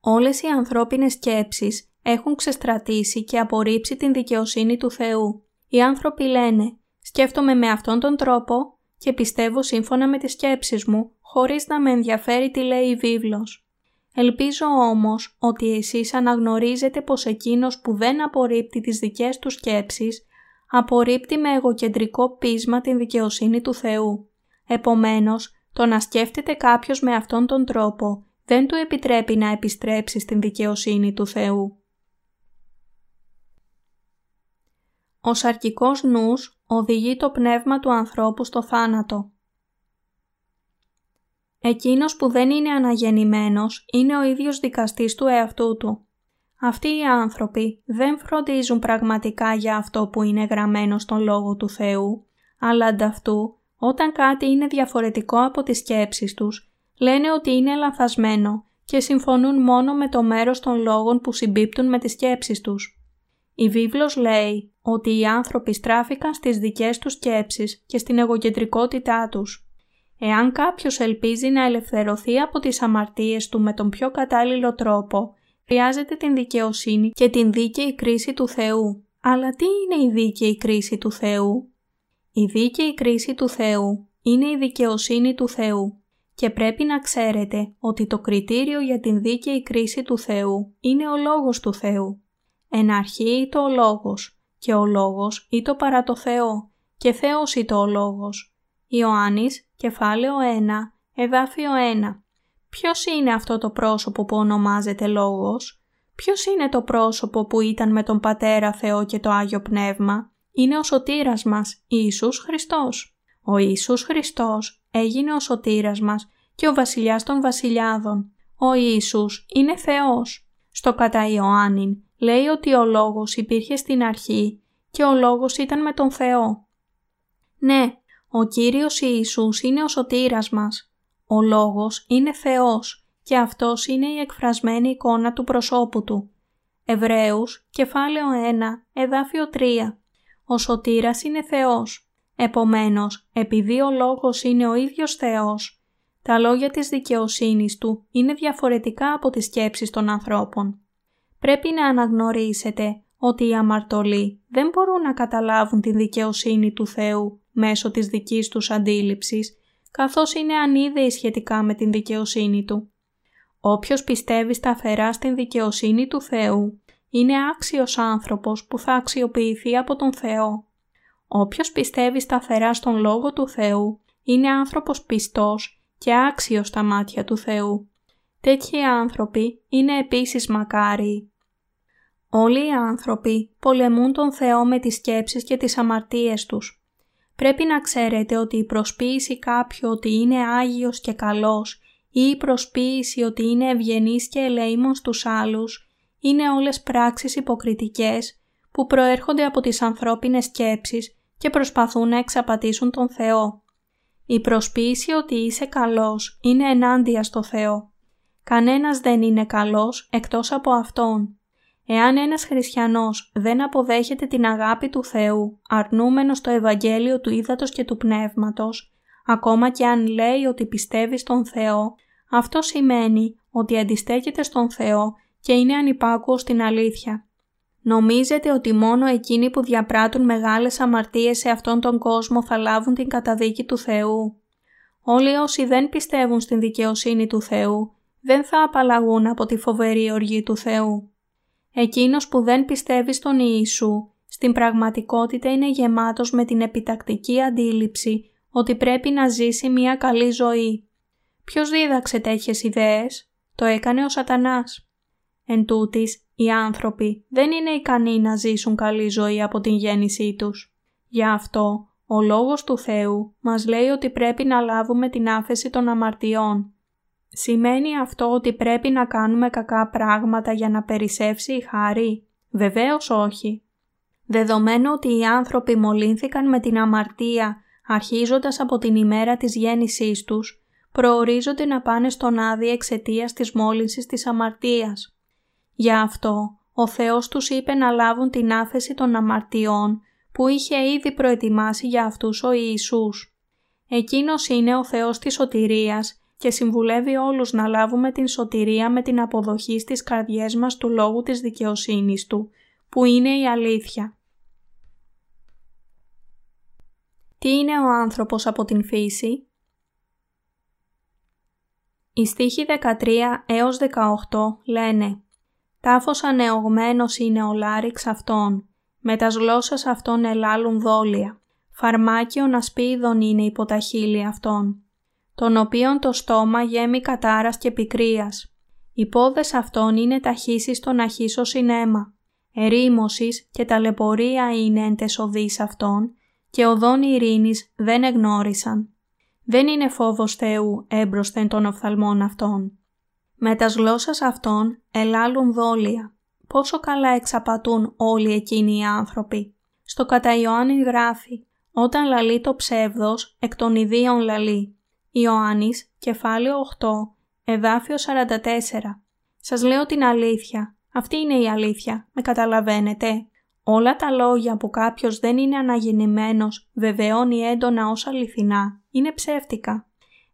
Όλες οι ανθρώπινες σκέψεις έχουν ξεστρατήσει και απορρίψει την δικαιοσύνη του Θεού. Οι άνθρωποι λένε «Σκέφτομαι με αυτόν τον τρόπο και πιστεύω σύμφωνα με τις σκέψεις μου, χωρίς να με ενδιαφέρει τι λέει η βίβλος». Ελπίζω όμως ότι εσείς αναγνωρίζετε πως εκείνος που δεν απορρίπτει τις δικές του σκέψεις, απορρίπτει με εγωκεντρικό πείσμα την δικαιοσύνη του Θεού. Επομένως, το να σκέφτεται κάποιος με αυτόν τον τρόπο δεν του επιτρέπει να επιστρέψει στην δικαιοσύνη του Θεού. Ο σαρκικός νους οδηγεί το πνεύμα του ανθρώπου στο θάνατο. Εκείνος που δεν είναι αναγεννημένος είναι ο ίδιος δικαστής του εαυτού του. Αυτοί οι άνθρωποι δεν φροντίζουν πραγματικά για αυτό που είναι γραμμένο στον Λόγο του Θεού, αλλά ανταυτού όταν κάτι είναι διαφορετικό από τις σκέψεις τους, λένε ότι είναι λανθασμένο και συμφωνούν μόνο με το μέρος των λόγων που συμπίπτουν με τις σκέψεις τους. Η βίβλος λέει ότι οι άνθρωποι στράφηκαν στις δικές τους σκέψεις και στην εγωκεντρικότητά τους. Εάν κάποιος ελπίζει να ελευθερωθεί από τις αμαρτίες του με τον πιο κατάλληλο τρόπο, χρειάζεται την δικαιοσύνη και την δίκαιη κρίση του Θεού. Αλλά τι είναι η δίκαιη κρίση του Θεού; Η δίκαιη κρίση του Θεού είναι η δικαιοσύνη του Θεού και πρέπει να ξέρετε ότι το κριτήριο για την δίκαιη κρίση του Θεού είναι ο Λόγος του Θεού. Εν αρχή το ο Λόγος και ο Λόγος ή το παρά το Θεό και Θεός ή το ο Λόγος. Ιωάννης, κεφάλαιο 1, εδάφιο 1. Ποιος είναι αυτό το πρόσωπο που ονομάζεται Λόγος; Ποιος είναι το πρόσωπο που ήταν με τον Πατέρα Θεό και το Άγιο Πνεύμα; Είναι ο σωτήρας μας, Ιησούς Χριστός. Ο Ιησούς Χριστός έγινε ο σωτήρας μας και ο βασιλιάς των βασιλιάδων. Ο Ιησούς είναι Θεός. Στο κατά Ιωάννην λέει ότι ο Λόγος υπήρχε στην αρχή και ο Λόγος ήταν με τον Θεό. Ναι, ο Κύριος Ιησούς είναι ο σωτήρας μας. Ο Λόγος είναι Θεός και Αυτός είναι η εκφρασμένη εικόνα του προσώπου Του. Εβραίους, κεφάλαιο 1, εδάφιο 3. Ο σωτήρας είναι Θεός. Επομένως, επειδή ο Λόγος είναι ο ίδιος Θεός, τα λόγια της δικαιοσύνης Του είναι διαφορετικά από τις σκέψεις των ανθρώπων. Πρέπει να αναγνωρίσετε ότι οι αμαρτωλοί δεν μπορούν να καταλάβουν την δικαιοσύνη του Θεού μέσω της δικής τους αντίληψης, καθώς είναι ανίδεοι σχετικά με την δικαιοσύνη Του. Όποιος πιστεύει σταθερά στην δικαιοσύνη του Θεού, είναι άξιος άνθρωπος που θα αξιοποιηθεί από τον Θεό. Όποιος πιστεύει σταθερά στον Λόγο του Θεού, είναι άνθρωπος πιστός και άξιος στα μάτια του Θεού. Τέτοιοι άνθρωποι είναι επίσης μακάριοι. Όλοι οι άνθρωποι πολεμούν τον Θεό με τις σκέψεις και τις αμαρτίες τους. Πρέπει να ξέρετε ότι η προσποίηση κάποιου ότι είναι Άγιος και καλός ή η προσποίηση ότι είναι ευγενής και ελεήμων στους άλλους είναι όλες πράξεις υποκριτικές που προέρχονται από τις ανθρώπινες σκέψεις και προσπαθούν να εξαπατήσουν τον Θεό. Η προσποίηση ότι είσαι καλός είναι ενάντια στο Θεό. Κανένας δεν είναι καλός εκτός από Αυτόν. Εάν ένας χριστιανός δεν αποδέχεται την αγάπη του Θεού, αρνούμενος το Ευαγγέλιο του Ήδατος και του Πνεύματος, ακόμα και αν λέει ότι πιστεύει στον Θεό, αυτό σημαίνει ότι αντιστέκεται στον Θεό και είναι ανυπάκουος στην αλήθεια. Νομίζετε ότι μόνο εκείνοι που διαπράττουν μεγάλες αμαρτίες σε αυτόν τον κόσμο θα λάβουν την καταδίκη του Θεού; Όλοι όσοι δεν πιστεύουν στην δικαιοσύνη του Θεού δεν θα απαλλαγούν από τη φοβερή οργή του Θεού. Εκείνος που δεν πιστεύει στον Ιησού στην πραγματικότητα είναι γεμάτος με την επιτακτική αντίληψη ότι πρέπει να ζήσει μια καλή ζωή. Ποιος δίδαξε τέτοιες ιδέες; Το έκανε ο σατανάς. Εν τούτης, οι άνθρωποι δεν είναι ικανοί να ζήσουν καλή ζωή από την γέννησή τους. Γι' αυτό, ο Λόγος του Θεού μας λέει ότι πρέπει να λάβουμε την άφεση των αμαρτιών. Σημαίνει αυτό ότι πρέπει να κάνουμε κακά πράγματα για να περισσεύσει η χάρη; Βεβαίως όχι. Δεδομένου ότι οι άνθρωποι μολύνθηκαν με την αμαρτία αρχίζοντας από την ημέρα της γέννησής τους, προορίζονται να πάνε στον άδεια εξαιτίας της μόλυνσης της αμαρτίας. Γι' αυτό, ο Θεός τους είπε να λάβουν την άφεση των αμαρτιών που είχε ήδη προετοιμάσει για αυτούς ο Ιησούς. Εκείνος είναι ο Θεός της σωτηρίας και συμβουλεύει όλους να λάβουμε την σωτηρία με την αποδοχή στις καρδιές μας του λόγου της δικαιοσύνης Του, που είναι η αλήθεια. Τι είναι ο άνθρωπος από την φύση; Οι στίχοι 13 έως 18 λένε «Τάφος ανεωγμένος είναι ο λάριξ αυτών, με τας γλώσσας αυτών ελάλουν δόλια, φαρμάκιον ασπίδων είναι υπό τα χείλη αυτών, τον οποίον το στόμα γέμει κατάρας και πικρίας. Οι πόδες αυτών είναι ταχύσεις των αχύσω συνέμα, ερήμωσης και ταλαιπωρία είναι εν τεσοδείς αυτών και οδόν ειρήνης δεν εγνώρισαν. Δεν είναι φόβος Θεού έμπροσθεν των οφθαλμών αυτών. Με τας γλώσσας αυτών ελάλουν δόλια. Πόσο καλά εξαπατούν όλοι εκείνοι οι άνθρωποι. Στο κατά Ιωάννη γράφει «Όταν λαλεί το ψεύδος, εκ των ιδίων λαλεί». Ιωάννης, κεφάλαιο 8, εδάφιο 44. Σας λέω την αλήθεια. Αυτή είναι η αλήθεια. Με καταλαβαίνετε. Όλα τα λόγια που κάποιος δεν είναι αναγεννημένος βεβαιώνει έντονα ως αληθινά είναι ψεύτικα.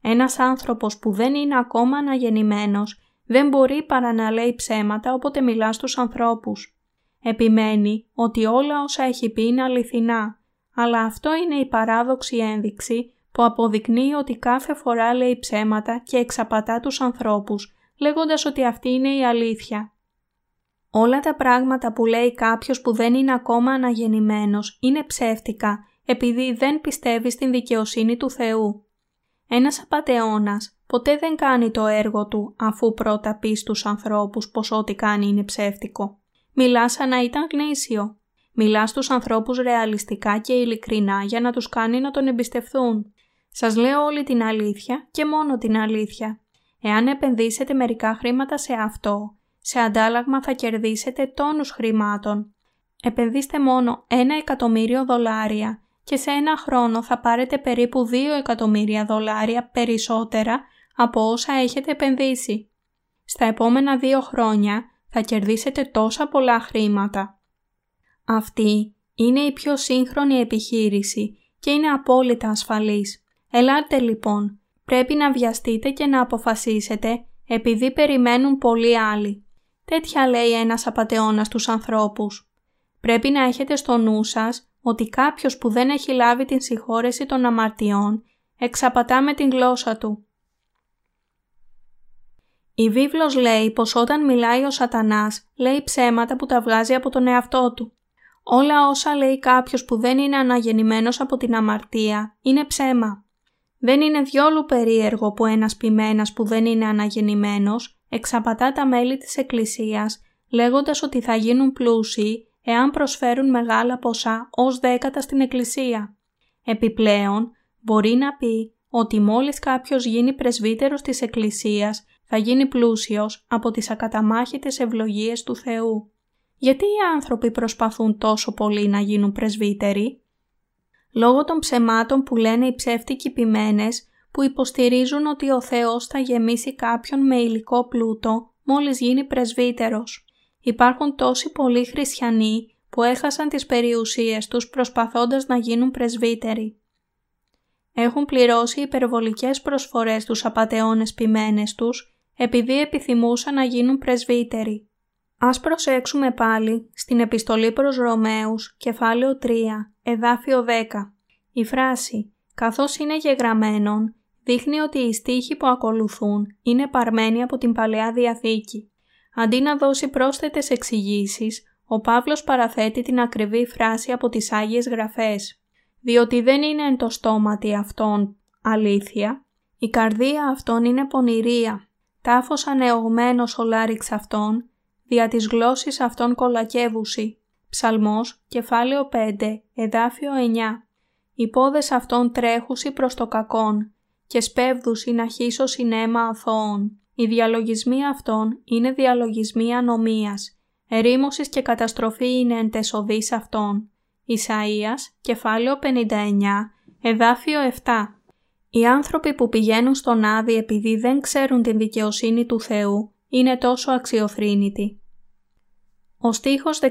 Ένας άνθρωπος που δεν είναι ακόμα αναγεννημένος δεν μπορεί παρά να λέει ψέματα όποτε μιλά στους ανθρώπους. Επιμένει ότι όλα όσα έχει πει είναι αληθινά, αλλά αυτό είναι η παράδοξη ένδειξη που αποδεικνύει ότι κάθε φορά λέει ψέματα και εξαπατά τους ανθρώπους, λέγοντας ότι αυτή είναι η αλήθεια. Όλα τα πράγματα που λέει κάποιος που δεν είναι ακόμα αναγεννημένος είναι ψεύτικα επειδή δεν πιστεύει στην δικαιοσύνη του Θεού. Ένας απατεώνας ποτέ δεν κάνει το έργο του αφού πρώτα πει στους ανθρώπους πως ό,τι κάνει είναι ψεύτικο. Μιλάς σαν να ήταν γνήσιο. Μιλάς στους ανθρώπους ρεαλιστικά και ειλικρινά για να τους κάνει να τον εμπιστευθούν. Σας λέω όλη την αλήθεια και μόνο την αλήθεια. Εάν επενδύσετε μερικά χρήματα σε αυτό, σε αντάλλαγμα θα κερδίσετε τόνους χρημάτων. Επενδύστε μόνο ένα εκατομμύριο δολάρια και σε ένα χρόνο θα πάρετε περίπου 2 εκατομμύρια δολάρια περισσότερα από όσα έχετε επενδύσει. Στα επόμενα δύο χρόνια θα κερδίσετε τόσα πολλά χρήματα. Αυτή είναι η πιο σύγχρονη επιχείρηση και είναι απόλυτα ασφαλής. Ελάτε λοιπόν, πρέπει να βιαστείτε και να αποφασίσετε επειδή περιμένουν πολλοί άλλοι. Τέτοια λέει ένας απατεώνας στους ανθρώπους. Πρέπει να έχετε στο νου σας ότι κάποιος που δεν έχει λάβει την συγχώρεση των αμαρτιών εξαπατά με την γλώσσα του. Η βίβλος λέει πως όταν μιλάει ο σατανάς λέει ψέματα που τα βγάζει από τον εαυτό του. Όλα όσα λέει κάποιος που δεν είναι αναγεννημένος από την αμαρτία είναι ψέμα. Δεν είναι διόλου περίεργο που ένας ποιμένας που δεν είναι αναγεννημένος εξαπατά τα μέλη της Εκκλησίας λέγοντας ότι θα γίνουν πλούσιοι εάν προσφέρουν μεγάλα ποσά ως δέκατα στην Εκκλησία. Επιπλέον, μπορεί να πει ότι μόλις κάποιος γίνει πρεσβύτερος της Εκκλησίας θα γίνει πλούσιος από τις ακαταμάχητες ευλογίες του Θεού. Γιατί οι άνθρωποι προσπαθούν τόσο πολύ να γίνουν πρεσβύτεροι; Λόγω των ψεμάτων που λένε οι ψεύτικοι ποιμένες που υποστηρίζουν ότι ο Θεός θα γεμίσει κάποιον με υλικό πλούτο μόλις γίνει πρεσβύτερος. Υπάρχουν τόσοι πολλοί χριστιανοί που έχασαν τις περιουσίες τους προσπαθώντας να γίνουν πρεσβύτεροι. Έχουν πληρώσει υπερβολικές προσφορές τους απατεώνες ποιμένες τους επειδή επιθυμούσαν να γίνουν πρεσβύτεροι. Ας προσέξουμε πάλι στην επιστολή προς Ρωμαίους, κεφάλαιο 3, εδάφιο 10. Η φράση «καθώς είναι γεγραμμένον» δείχνει ότι οι στίχοι που ακολουθούν είναι παρμένοι από την Παλαιά Διαθήκη. Αντί να δώσει πρόσθετες εξηγήσεις, ο Παύλος παραθέτει την ακριβή φράση από τις Άγιες Γραφές. Διότι δεν είναι εν το στόματι αυτών αλήθεια, η καρδία αυτών είναι πονηρία, τάφος ανεωγμένος ο λάριξ αυτών, δια της γλώσσης αυτών κολακεύουσι. Ψαλμός, κεφάλαιο 5, εδάφιο 9. Οι πόδες αυτών τρέχουσι προς το κακόν και σπέβδουσι να χύσω συνέμα αθώων. Οι διαλογισμοί αυτών είναι διαλογισμοί ανομίας. Ερήμωσης και καταστροφή είναι εν τεσοδής αυτών. Ισαΐας, κεφάλαιο 59, εδάφιο 7. Οι άνθρωποι που πηγαίνουν στον Άδη επειδή δεν ξέρουν την δικαιοσύνη του Θεού είναι τόσο αξιοθρύνητοι. Ο στίχος 19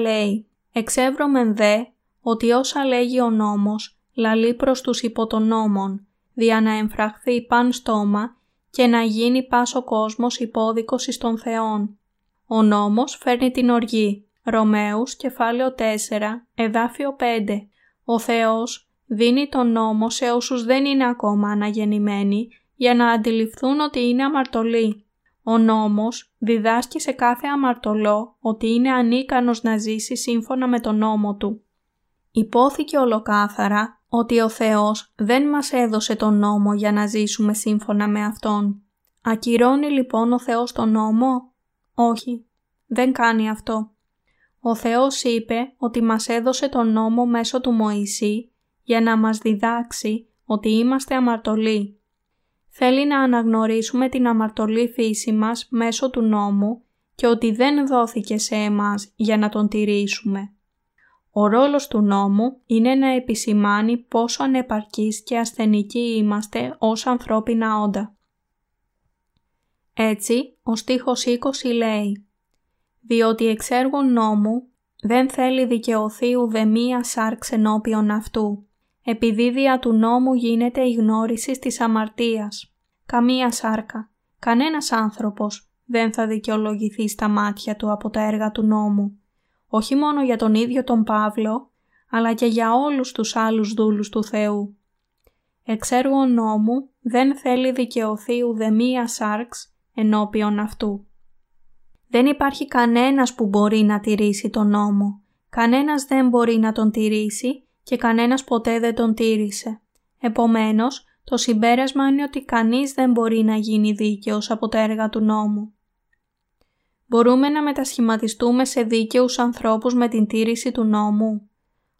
λέει «Εξεύρωμεν δε ότι όσα λέγει ο νόμος λαλεί προς τους υπό των νόμων, δια να εμφραχθεί παν στόμα και να γίνει πας ο κόσμος υπόδικος εις των Θεών. Ο νόμος φέρνει την οργή. Ρωμαίους, κεφάλαιο 4, εδάφιο 5. Ο Θεός δίνει τον νόμο σε όσους δεν είναι ακόμα αναγεννημένοι για να αντιληφθούν ότι είναι αμαρτωλοί. Ο νόμος διδάσκει σε κάθε αμαρτωλό ότι είναι ανίκανος να ζήσει σύμφωνα με τον νόμο του. Υπόθηκε ολοκάθαρα ότι ο Θεός δεν μας έδωσε τον νόμο για να ζήσουμε σύμφωνα με Αυτόν. Ακυρώνει λοιπόν ο Θεός τον νόμο; Όχι, δεν κάνει αυτό. Ο Θεός είπε ότι μας έδωσε τον νόμο μέσω του Μωυσή για να μας διδάξει ότι είμαστε αμαρτωλοί. Θέλει να αναγνωρίσουμε την αμαρτωλή φύση μας μέσω του νόμου και ότι δεν δόθηκε σε εμάς για να τον τηρήσουμε. Ο ρόλος του νόμου είναι να επισημάνει πόσο ανεπαρκείς και ασθενικοί είμαστε ως ανθρώπινα όντα. Έτσι, ο στίχος 20 λέει «Διότι εξ έργων νόμου δεν θέλει δικαιωθεί ουδεμία σάρξ ενώπιον αυτού, επειδή δια του νόμου γίνεται η γνώριση της αμαρτίας. Καμία σάρκα, κανένας άνθρωπος δεν θα δικαιολογηθεί στα μάτια του από τα έργα του νόμου, όχι μόνο για τον ίδιο τον Παύλο, αλλά και για όλους τους άλλους δούλους του Θεού. Εξ έργων νόμου δεν θέλει δικαιωθεί ουδεμία σάρξ ενώπιον αυτού. Δεν υπάρχει κανένας που μπορεί να τηρήσει τον νόμο. Κανένας δεν μπορεί να τον τηρήσει και κανένας ποτέ δεν τον τήρησε. Επομένως, το συμπέρασμα είναι ότι κανείς δεν μπορεί να γίνει δίκαιος από τα έργα του νόμου. Μπορούμε να μετασχηματιστούμε σε δίκαιους ανθρώπους με την τήρηση του νόμου.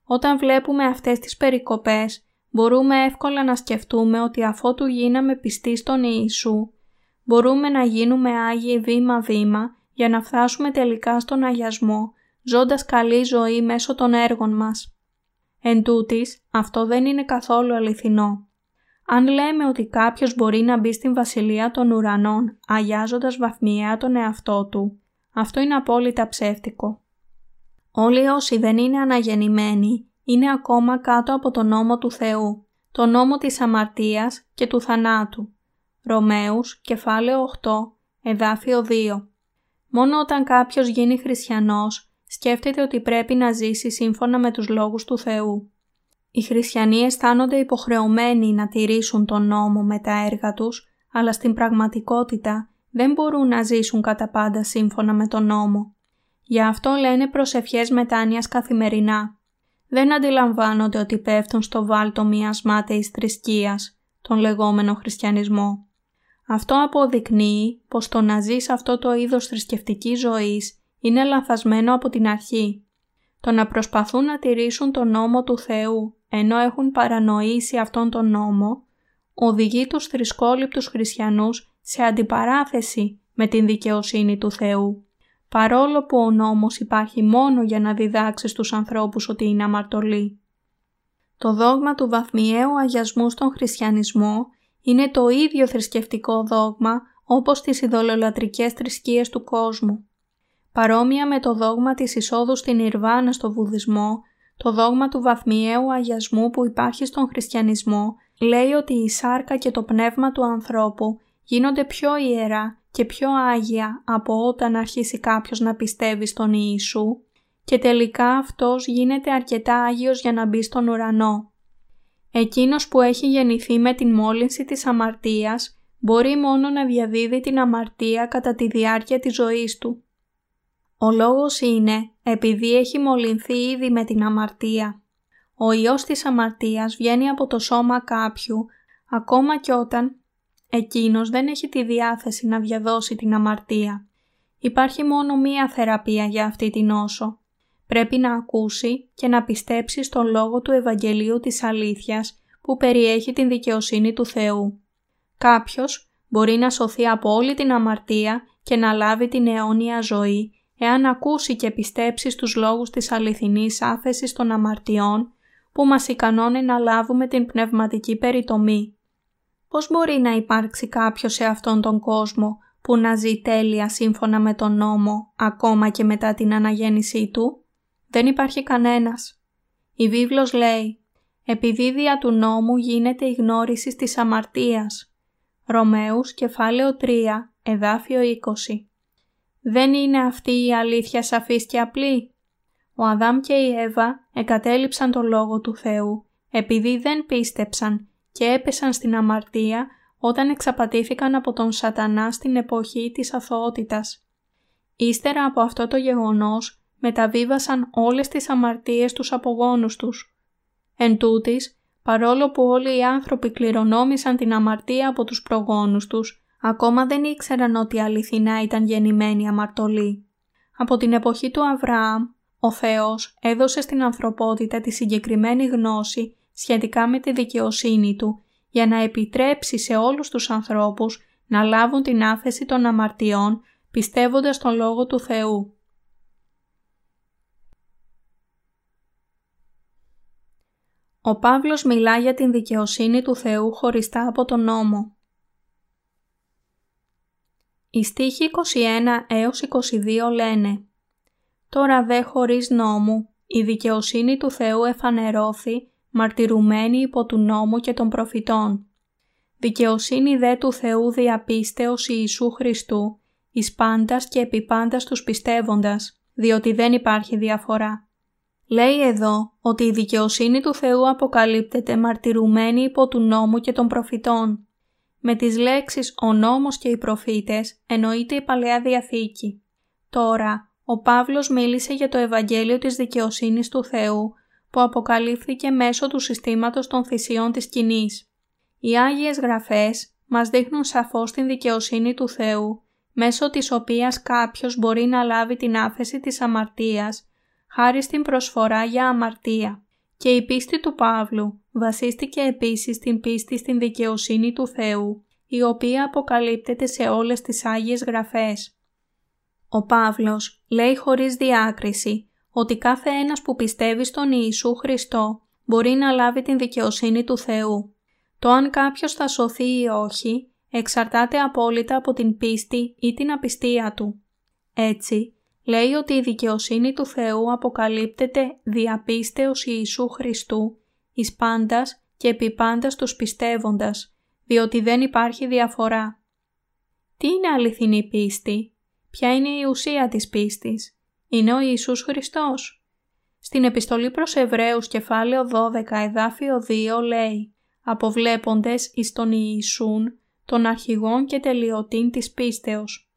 Όταν βλέπουμε αυτές τις περικοπές, μπορούμε εύκολα να σκεφτούμε ότι αφότου γίναμε πιστοί στον Ιησού, μπορούμε να γίνουμε Άγιοι βήμα-βήμα για να φτάσουμε τελικά στον αγιασμό, ζώντας καλή ζωή μέσω των έργων μας. Εν τούτης, αυτό δεν είναι καθόλου αληθινό. Αν λέμε ότι κάποιος μπορεί να μπει στην βασιλεία των ουρανών αγιάζοντας βαθμιαία τον εαυτό του, αυτό είναι απόλυτα ψεύτικο. Όλοι όσοι δεν είναι αναγεννημένοι είναι ακόμα κάτω από τον νόμο του Θεού, τον νόμο της αμαρτίας και του θανάτου. Ρωμαίους, κεφάλαιο 8, εδάφιο 2. Μόνο όταν κάποιος γίνει χριστιανός, σκέφτεται ότι πρέπει να ζήσει σύμφωνα με τους λόγους του Θεού. Οι χριστιανοί αισθάνονται υποχρεωμένοι να τηρήσουν τον νόμο με τα έργα τους, αλλά στην πραγματικότητα δεν μπορούν να ζήσουν κατά πάντα σύμφωνα με τον νόμο. Γι' αυτό λένε προσευχές μετάνοιας καθημερινά. Δεν αντιλαμβάνονται ότι πέφτουν στο βάλτο μιας μάταιης θρησκείας, τον λεγόμενο χριστιανισμό. Αυτό αποδεικνύει πως το να ζεις αυτό το είδος θρησκευτικής ζωής είναι λανθασμένο από την αρχή. Το να προσπαθούν να τηρήσουν τον νόμο του Θεού ενώ έχουν παρανοήσει αυτόν τον νόμο, οδηγεί τους θρησκόληπτους χριστιανούς σε αντιπαράθεση με την δικαιοσύνη του Θεού. Παρόλο που ο νόμος υπάρχει μόνο για να διδάξει στους ανθρώπους ότι είναι αμαρτωλοί. Το δόγμα του βαθμιαίου αγιασμού στον χριστιανισμό είναι το ίδιο θρησκευτικό δόγμα όπως τις ειδωλολατρικές θρησκείες του κόσμου. Παρόμοια με το δόγμα της εισόδου στην Ιρβάνα στο Βουδισμό, το δόγμα του βαθμιαίου αγιασμού που υπάρχει στον χριστιανισμό λέει ότι η σάρκα και το πνεύμα του ανθρώπου γίνονται πιο ιερά και πιο άγια από όταν αρχίσει κάποιος να πιστεύει στον Ιησού και τελικά αυτός γίνεται αρκετά άγιος για να μπει στον ουρανό. Εκείνος που έχει γεννηθεί με την μόλυνση της αμαρτίας μπορεί μόνο να διαδίδει την αμαρτία κατά τη διάρκεια της ζωής του. Ο λόγος είναι επειδή έχει μολυνθεί ήδη με την αμαρτία. Ο ιός της αμαρτίας βγαίνει από το σώμα κάποιου ακόμα και όταν εκείνος δεν έχει τη διάθεση να διαδώσει την αμαρτία. Υπάρχει μόνο μία θεραπεία για αυτή την νόσο. Πρέπει να ακούσει και να πιστέψει στον λόγο του Ευαγγελίου της αλήθειας που περιέχει την δικαιοσύνη του Θεού. Κάποιος μπορεί να σωθεί από όλη την αμαρτία και να λάβει την αιώνια ζωή εάν ακούσει και πιστέψει στους λόγους της αληθινής άφεσης των αμαρτιών που μας ικανώνει να λάβουμε την πνευματική περιτομή. Πώς μπορεί να υπάρξει κάποιος σε αυτόν τον κόσμο που να ζει τέλεια σύμφωνα με τον νόμο ακόμα και μετά την αναγέννησή του; Δεν υπάρχει κανένας. Η βίβλος λέει «Επειδή δια του νόμου γίνεται η γνώριση της αμαρτίας». Ρωμαίους κεφάλαιο 3, εδάφιο 20. Δεν είναι αυτή η αλήθεια σαφής και απλή; Ο Αδάμ και η Εύα εγκατέλειψαν το Λόγο του Θεού επειδή δεν πίστεψαν και έπεσαν στην αμαρτία όταν εξαπατήθηκαν από τον σατανά στην εποχή της αθωότητας. Ύστερα από αυτό το γεγονός μεταβίβασαν όλες τις αμαρτίες τους απογόνους τους. Εν τούτης, παρόλο που όλοι οι άνθρωποι κληρονόμησαν την αμαρτία από τους προγόνους τους, ακόμα δεν ήξεραν ότι αληθινά ήταν γεννημένοι αμαρτωλοί. Από την εποχή του Αβραάμ, ο Θεός έδωσε στην ανθρωπότητα τη συγκεκριμένη γνώση σχετικά με τη δικαιοσύνη Του για να επιτρέψει σε όλους τους ανθρώπους να λάβουν την άφεση των αμαρτιών πιστεύοντας τον Λόγο του Θεού. Ο Παύλος μιλά για την δικαιοσύνη του Θεού χωριστά από τον νόμο. Οι στίχοι 21 έως 22 λένε «Τώρα δε χωρίς νόμου, η δικαιοσύνη του Θεού εφανερώθη, μαρτυρουμένη υπό του νόμου και των προφητών. Δικαιοσύνη δε του Θεού διαπίστεως Ιησού Χριστού, εις πάντας και επί πάντας τους πιστεύοντας, διότι δεν υπάρχει διαφορά. Λέει εδώ ότι η δικαιοσύνη του Θεού αποκαλύπτεται μαρτυρουμένη υπό του νόμου και των προφητών. Με τις λέξεις «ο νόμος και οι προφήτες» εννοείται η Παλαιά Διαθήκη. Τώρα, ο Παύλος μίλησε για το Ευαγγέλιο της δικαιοσύνης του Θεού που αποκαλύφθηκε μέσω του συστήματος των θυσιών της κοινής. Οι Άγιες Γραφές μας δείχνουν σαφώς την δικαιοσύνη του Θεού, μέσω της οποίας κάποιος μπορεί να λάβει την άφεση της αμαρτίας χάρη στην προσφορά για αμαρτία. Και η πίστη του Παύλου βασίστηκε επίσης στην πίστη στην δικαιοσύνη του Θεού, η οποία αποκαλύπτεται σε όλες τις Άγιες Γραφές. Ο Παύλος λέει χωρίς διάκριση ότι κάθε ένας που πιστεύει στον Ιησού Χριστό μπορεί να λάβει την δικαιοσύνη του Θεού. Το αν κάποιος θα σωθεί ή όχι εξαρτάται απόλυτα από την πίστη ή την απιστία του. Έτσι, λέει ότι η δικαιοσύνη του Θεού αποκαλύπτεται διαπίστεως Ιησού Χριστού, εις πάντας και επί πάντας τους πιστεύοντας, διότι δεν υπάρχει διαφορά. Τι είναι αληθινή πίστη; Ποια είναι η ουσία της πίστης; Είναι ο Ιησούς Χριστός; Στην επιστολή προς Εβραίους κεφάλαιο 12 εδάφιο 2 λέει «Αποβλέποντες εις τον Ιησούν, τον αρχηγόν και τελειωτήν της πίστεως».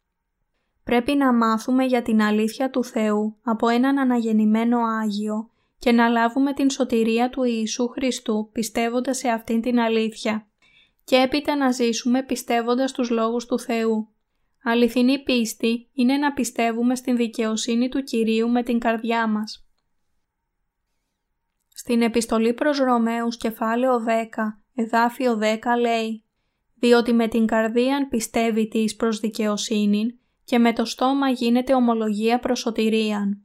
Πρέπει να μάθουμε για την αλήθεια του Θεού από έναν αναγεννημένο Άγιο και να λάβουμε την σωτηρία του Ιησού Χριστού πιστεύοντας σε αυτήν την αλήθεια και έπειτα να ζήσουμε πιστεύοντας τους λόγους του Θεού. Αληθινή πίστη είναι να πιστεύουμε στην δικαιοσύνη του Κυρίου με την καρδιά μας. Στην επιστολή προς Ρωμαίους κεφάλαιο 10, εδάφιο 10 λέει «Διότι με την καρδία πιστεύει της προς δικαιοσύνην και με το στόμα γίνεται ομολογία προσωτηρίαν.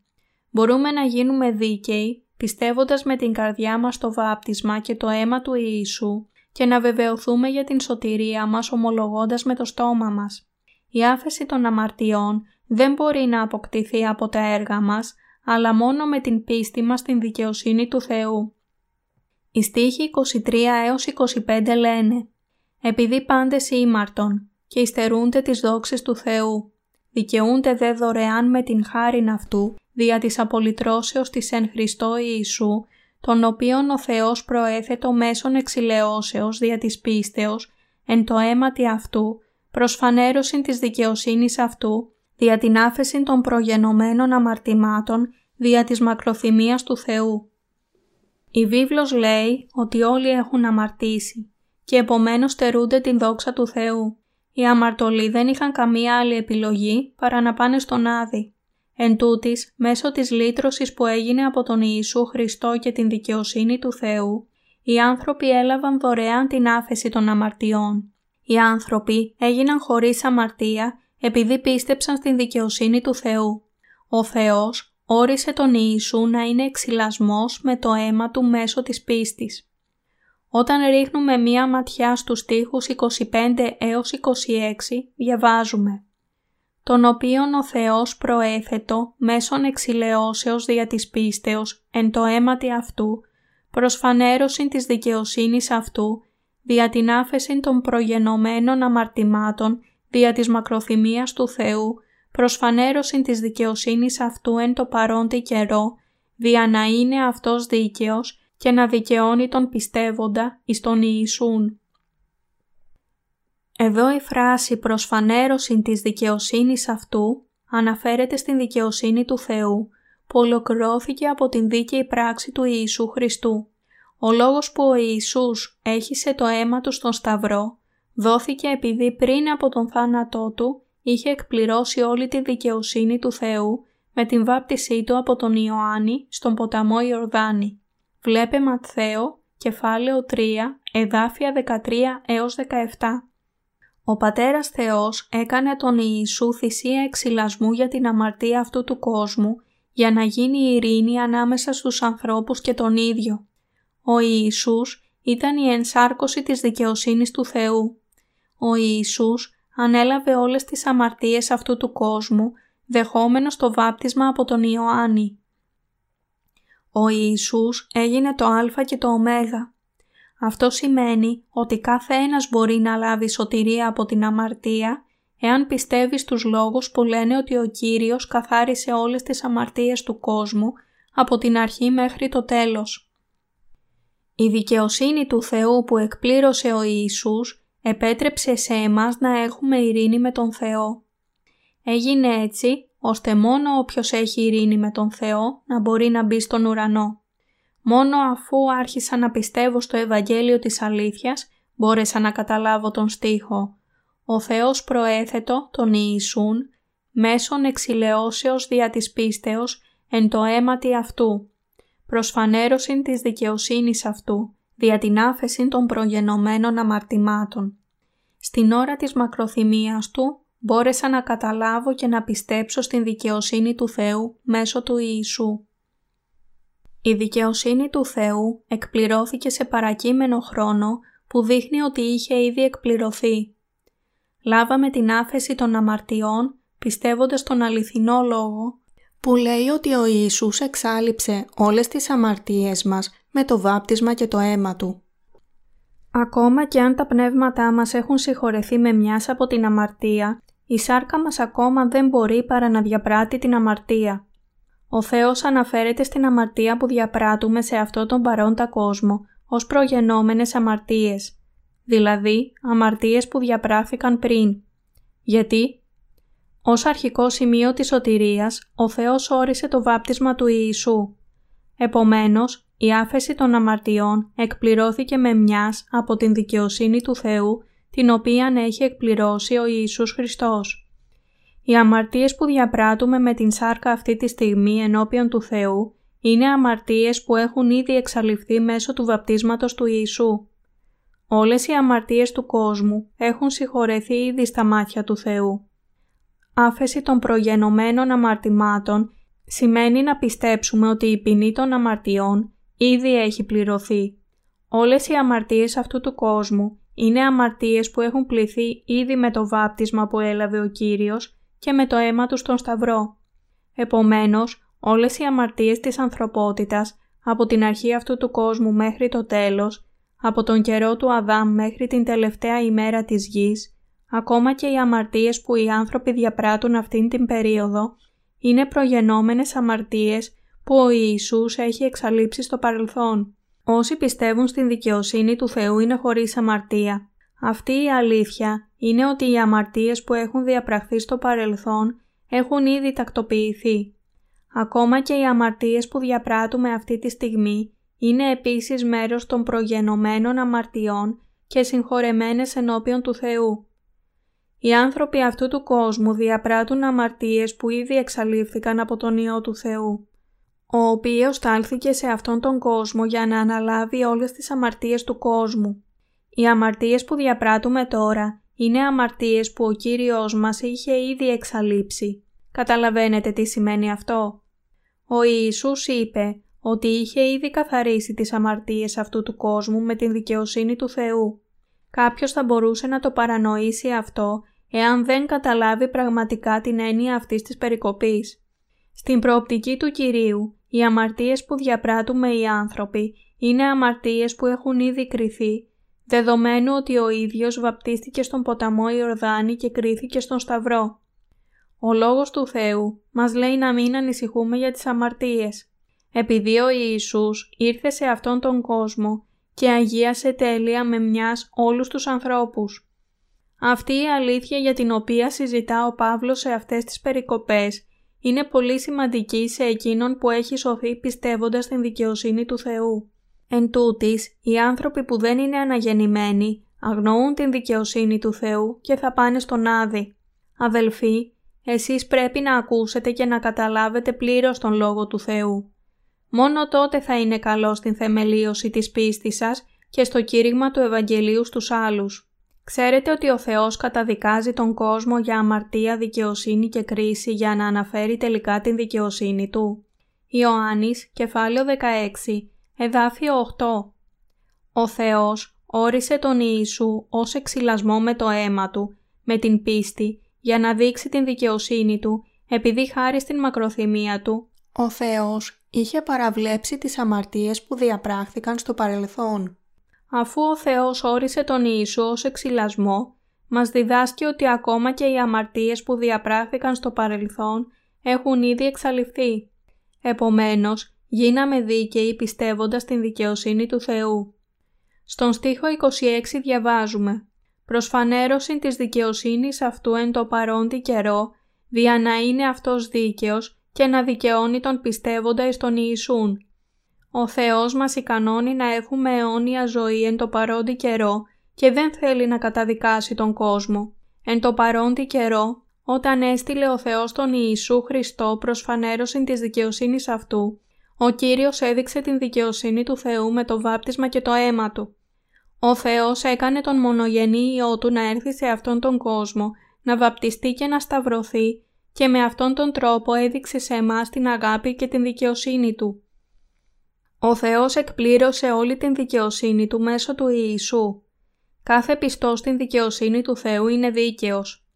Μπορούμε να γίνουμε δίκαιοι πιστεύοντας με την καρδιά μας το βάπτισμα και το αίμα του Ιησού και να βεβαιωθούμε για την σωτηρία μας ομολογώντας με το στόμα μας. Η άφεση των αμαρτιών δεν μπορεί να αποκτηθεί από τα έργα μας, αλλά μόνο με την πίστη μας στην δικαιοσύνη του Θεού. Οι στίχοι 23 έως 25 λένε «Επειδή πάντες ήμαρτον και υστερούνται τις δόξες του Θεού. Δικαιούνται δε δωρεάν με την χάριν αυτού, δια της απολυτρώσεως της εν Χριστώ Ιησού, τον οποίον ο Θεός προέθετο μέσων εξηλαιώσεως δια της πίστεως, εν το αίματι αυτού, προς φανέρωσιν της δικαιοσύνης αυτού, δια την άφεση των προγενωμένων αμαρτημάτων, δια της μακροθυμίας του Θεού. Η βίβλος λέει ότι όλοι έχουν αμαρτήσει και επομένως στερούνται την δόξα του Θεού. Οι αμαρτωλοί δεν είχαν καμία άλλη επιλογή παρά να πάνε στον Άδη. Εν τούτης, μέσω της λύτρωσης που έγινε από τον Ιησού Χριστό και την δικαιοσύνη του Θεού, οι άνθρωποι έλαβαν δωρεάν την άφεση των αμαρτιών. Οι άνθρωποι έγιναν χωρίς αμαρτία επειδή πίστεψαν στην δικαιοσύνη του Θεού. Ο Θεός όρισε τον Ιησού να είναι εξυλασμός με το αίμα του μέσω της πίστης. Όταν ρίχνουμε μία ματιά στους στίχους 25 έως 26 διαβάζουμε «Τον οποίον ο Θεός προέθετο μέσων εξηλαιώσεως δια της πίστεως εν το αίματι αυτού, προς φανέρωση της δικαιοσύνης αυτού, δια την άφεση των προγενωμένων αμαρτημάτων, δια της μακροθυμίας του Θεού, προς φανέρωση της δικαιοσύνης αυτού εν το παρόντι καιρό, δια να είναι αυτός δίκαιος και να δικαιώνει τον πιστεύοντα εις τον Ιησούν. Εδώ η φράση «προς φανέρωση της δικαιοσύνης αυτού» αναφέρεται στην δικαιοσύνη του Θεού που ολοκληρώθηκε από την δίκαιη πράξη του Ιησού Χριστού. Ο λόγος που ο Ιησούς έχισε το αίμα του στον Σταυρό δόθηκε επειδή πριν από τον θάνατό του είχε εκπληρώσει όλη τη δικαιοσύνη του Θεού με την βάπτισή του από τον Ιωάννη στον ποταμό Ιορδάνη. Βλέπε Ματθαίο, κεφάλαιο 3, εδάφια 13 έως 17. Ο Πατέρας Θεός έκανε τον Ιησού θυσία εξυλασμού για την αμαρτία αυτού του κόσμου για να γίνει ειρήνη ανάμεσα στους ανθρώπους και τον ίδιο. Ο Ιησούς ήταν η ενσάρκωση της δικαιοσύνης του Θεού. Ο Ιησούς ανέλαβε όλες τις αμαρτίες αυτού του κόσμου, δεχόμενος το βάπτισμα από τον Ιωάννη. Ο Ιησούς έγινε το Α και το Ω. Αυτό σημαίνει ότι κάθε ένας μπορεί να λάβει σωτηρία από την αμαρτία εάν πιστεύει στους λόγους που λένε ότι ο Κύριος καθάρισε όλες τις αμαρτίες του κόσμου από την αρχή μέχρι το τέλος. Η δικαιοσύνη του Θεού που εκπλήρωσε ο Ιησούς επέτρεψε σε εμάς να έχουμε ειρήνη με τον Θεό. Έγινε έτσι ώστε μόνο όποιος έχει ειρήνη με τον Θεό να μπορεί να μπει στον ουρανό. Μόνο αφού άρχισα να πιστεύω στο Ευαγγέλιο της αλήθειας, μπόρεσα να καταλάβω τον στίχο «Ο Θεός προέθετο τον Ιησούν, μέσον εξηλαιώσεως δια της πίστεως εν το αίματι αυτού, προς φανέρωσιν της δικαιοσύνης αυτού, δια την άφεση των προγενωμένων αμαρτημάτων. Στην ώρα της μακροθυμίας του μπόρεσα να καταλάβω και να πιστέψω στην δικαιοσύνη του Θεού μέσω του Ιησού. Η δικαιοσύνη του Θεού εκπληρώθηκε σε παρακείμενο χρόνο που δείχνει ότι είχε ήδη εκπληρωθεί. Λάβαμε την άφεση των αμαρτιών πιστεύοντας τον αληθινό λόγο που λέει ότι ο Ιησούς εξάλληψε όλες τις αμαρτίες μας με το βάπτισμα και το αίμα Του. Ακόμα και αν τα πνεύματά μας έχουν συγχωρεθεί με μιας από την αμαρτία, η σάρκα μας ακόμα δεν μπορεί παρά να διαπράττει την αμαρτία. Ο Θεός αναφέρεται στην αμαρτία που διαπράττουμε σε αυτό τον παρόντα κόσμο ως προγενόμενες αμαρτίες, δηλαδή αμαρτίες που διαπράθηκαν πριν. Γιατί; Ως αρχικό σημείο της σωτηρίας, ο Θεός όρισε το βάπτισμα του Ιησού. Επομένως, η άφεση των αμαρτιών εκπληρώθηκε με μιας από την δικαιοσύνη του Θεού, την οποία έχει εκπληρώσει ο Ιησούς Χριστός. Οι αμαρτίες που διαπράττουμε με την σάρκα αυτή τη στιγμή ενώπιον του Θεού είναι αμαρτίες που έχουν ήδη εξαλειφθεί μέσω του βαπτίσματος του Ιησού. Όλες οι αμαρτίες του κόσμου έχουν συγχωρεθεί ήδη στα μάτια του Θεού. Άφεση των προγενωμένων αμαρτημάτων σημαίνει να πιστέψουμε ότι η ποινή των αμαρτιών ήδη έχει πληρωθεί. Όλες οι αμαρτίες αυτού του κόσμου είναι αμαρτίες που έχουν πληθεί ήδη με το βάπτισμα που έλαβε ο Κύριος και με το αίμα τους στον Σταυρό. Επομένως, όλες οι αμαρτίες της ανθρωπότητας από την αρχή αυτού του κόσμου μέχρι το τέλος, από τον καιρό του Αδάμ μέχρι την τελευταία ημέρα της γης, Ακόμα και οι αμαρτίες που οι άνθρωποι διαπράττουν αυτήν την περίοδο είναι προγενόμενες αμαρτίες που ο Ιησούς έχει εξαλείψει στο παρελθόν. Όσοι πιστεύουν στην δικαιοσύνη του Θεού είναι χωρίς αμαρτία. Αυτή η αλήθεια είναι ότι οι αμαρτίες που έχουν διαπραχθεί στο παρελθόν έχουν ήδη τακτοποιηθεί. Ακόμα και οι αμαρτίες που διαπράττουμε αυτή τη στιγμή είναι επίσης μέρος των προγενωμένων αμαρτιών και συγχωρεμένες ενώπιον του Θεού. Οι άνθρωποι αυτού του κόσμου διαπράττουν αμαρτίες που ήδη εξαλείφθηκαν από τον Υιό του Θεού, ο οποίος στάλθηκε σε αυτόν τον κόσμο για να αναλάβει όλες τις αμαρτίες του κόσμου. Οι αμαρτίες που διαπράττουμε τώρα είναι αμαρτίες που ο Κύριος μας είχε ήδη εξαλείψει. Καταλαβαίνετε τι σημαίνει αυτό; Ο Ιησούς είπε ότι είχε ήδη καθαρίσει τις αμαρτίες αυτού του κόσμου με την δικαιοσύνη του Θεού. Κάποιος θα μπορούσε να το παρανοήσει αυτό εάν δεν καταλάβει πραγματικά την έννοια αυτής της περικοπής. Στην προοπτική του Κυρίου, οι αμαρτίες που διαπράττουμε οι άνθρωποι είναι αμαρτίες που έχουν ήδη κριθεί, δεδομένου ότι ο ίδιος βαπτίστηκε στον ποταμό Ιορδάνη και κρίθηκε στον Σταυρό. Ο Λόγος του Θεού μας λέει να μην ανησυχούμε για τις αμαρτίες, επειδή ο Ιησούς ήρθε σε αυτόν τον κόσμο και αγίασε τέλεια με μιας όλους τους ανθρώπους. Αυτή η αλήθεια για την οποία συζητά ο Παύλος σε αυτές τις περικοπές είναι πολύ σημαντική σε εκείνον που έχει σωθεί πιστεύοντας στην δικαιοσύνη του Θεού. Εν τούτης, οι άνθρωποι που δεν είναι αναγεννημένοι αγνοούν την δικαιοσύνη του Θεού και θα πάνε στον Άδη. Αδελφοί, εσείς πρέπει να ακούσετε και να καταλάβετε πλήρως τον Λόγο του Θεού. Μόνο τότε θα είναι καλό στην θεμελίωση της πίστης σας και στο κήρυγμα του Ευαγγελίου στους άλλους. Ξέρετε ότι ο Θεός καταδικάζει τον κόσμο για αμαρτία, δικαιοσύνη και κρίση για να αναφέρει τελικά την δικαιοσύνη Του. Ιωάννης, κεφάλαιο 16, εδάφιο 8 Ο Θεός όρισε τον Ιησού ως εξυλασμό με το αίμα Του, με την πίστη, για να δείξει την δικαιοσύνη Του, επειδή χάρη στην μακροθυμία Του, ο Θεός είχε παραβλέψει τις αμαρτίες που διαπράχθηκαν στο παρελθόν. Αφού ο Θεός όρισε τον Ιησού ως εξυλασμό, μας διδάσκει ότι ακόμα και οι αμαρτίες που διαπράχθηκαν στο παρελθόν έχουν ήδη εξαλειφθεί. Επομένως, γίναμε δίκαιοι πιστεύοντας την δικαιοσύνη του Θεού. Στον στίχο 26 διαβάζουμε «Προσφανέρωση της δικαιοσύνης αυτού εν το παρόντι καιρό, δια να είναι αυτός δίκαιος και να δικαιώνει τον πιστεύοντα εις τον Ιησούν. Ο Θεός μας ικανώνει να έχουμε αιώνια ζωή εν το παρόντι καιρό και δεν θέλει να καταδικάσει τον κόσμο. Εν το παρόντι καιρό, όταν έστειλε ο Θεός τον Ιησού Χριστό προς φανέρωση της δικαιοσύνης αυτού, ο Κύριος έδειξε την δικαιοσύνη του Θεού με το βάπτισμα και το αίμα Του. Ο Θεός έκανε τον μονογενή Υιό Του να έρθει σε αυτόν τον κόσμο, να βαπτιστεί και να σταυρωθεί και με αυτόν τον τρόπο έδειξε σε εμάς την αγάπη και την δικαιοσύνη Του. Ο Θεός εκπλήρωσε όλη την δικαιοσύνη Του μέσω του Ιησού. Κάθε πιστός στην δικαιοσύνη του Θεού είναι δίκαιος.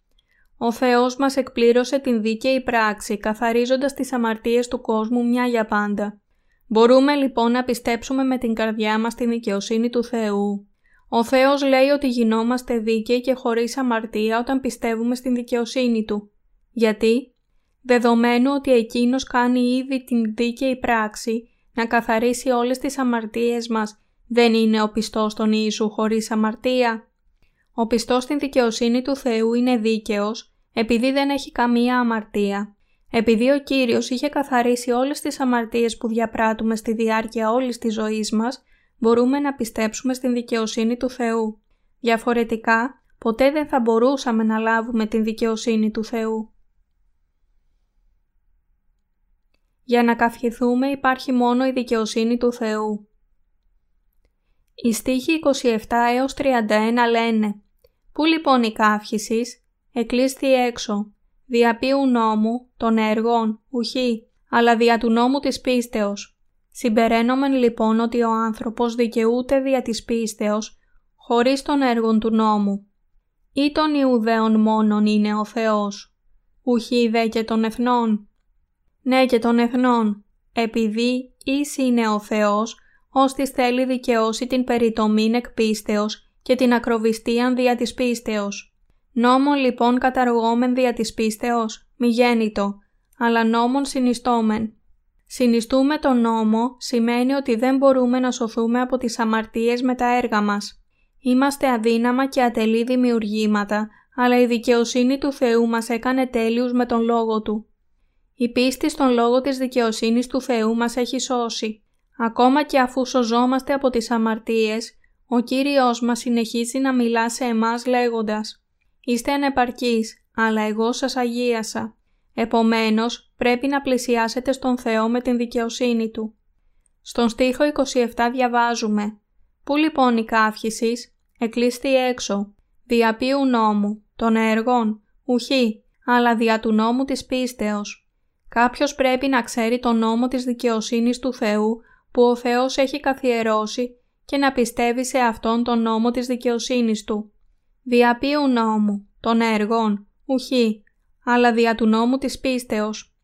Ο Θεός μας εκπλήρωσε την δίκαιη πράξη, καθαρίζοντας τις αμαρτίες του κόσμου μια για πάντα. Μπορούμε λοιπόν να πιστέψουμε με την καρδιά μας την δικαιοσύνη του Θεού. Ο Θεός λέει ότι γινόμαστε δίκαιοι και χωρίς αμαρτία όταν πιστεύουμε στην δικαιοσύνη Του. Γιατί; Δεδομένου ότι Εκείνος κάνει ήδη την δίκαιη πράξη να καθαρίσει όλες τις αμαρτίες μας, δεν είναι ο πιστός των Ιησού χωρίς αμαρτία. Ο πιστός στην δικαιοσύνη του Θεού είναι δίκαιος, επειδή δεν έχει καμία αμαρτία. Επειδή ο Κύριος είχε καθαρίσει όλες τις αμαρτίες που διαπράττουμε στη διάρκεια όλης της ζωής μας, μπορούμε να πιστέψουμε στην δικαιοσύνη του Θεού. Διαφορετικά, ποτέ δεν θα μπορούσαμε να λάβουμε την δικαιοσύνη του Θεού. Για να καυχηθούμε υπάρχει μόνο η δικαιοσύνη του Θεού. Οι στίχοι 27 έως 31 λένε «Πού λοιπόν η καύχησης, εκλείσθη έξω, δια ποιου νόμου, των έργων, ουχή, αλλά δια του νόμου της πίστεως. Συμπεραίνομεν λοιπόν ότι ο άνθρωπος δικαιούται δια της πίστεως, χωρίς των έργων του νόμου. Ή των Ιουδαίων μόνον είναι ο Θεός, ουχή δε και των εθνών ναι και των εθνών, επειδή εις είναι ο Θεός, ώστις θέλει δικαιώσει την περιτομήν εκ πίστεως και την ακροβιστίαν δια της πίστεως. Νόμον λοιπόν καταργόμεν δια της πίστεως, μη γέννητο, αλλά νόμον συνιστόμεν. Συνιστούμε τον νόμο σημαίνει ότι δεν μπορούμε να σωθούμε από τις αμαρτίες με τα έργα μας. Είμαστε αδύναμα και ατελή δημιουργήματα, αλλά η δικαιοσύνη του Θεού μας έκανε τέλειους με τον Λόγο Του. Η πίστη στον Λόγο της δικαιοσύνης του Θεού μας έχει σώσει. Ακόμα και αφού σωζόμαστε από τις αμαρτίες, ο Κύριος μας συνεχίζει να μιλά σε εμάς λέγοντας «Είστε ανεπαρκείς, αλλά εγώ σας αγίασα». Επομένως, πρέπει να πλησιάσετε στον Θεό με την δικαιοσύνη Του. Στον στίχο 27 διαβάζουμε «Πού λοιπόν η καύχησης, εκλείστη έξω, δια ποιου νόμου, των έργων, ουχή, αλλά δια του νόμου της πίστεως». Κάποιος πρέπει να ξέρει τον νόμο της δικαιοσύνης του Θεού που ο Θεός έχει καθιερώσει και να πιστεύει σε αυτόν τον νόμο της δικαιοσύνης Του. Δια ποιου νόμου, των έργων, ουχή, αλλά δια του νόμου της πίστεως.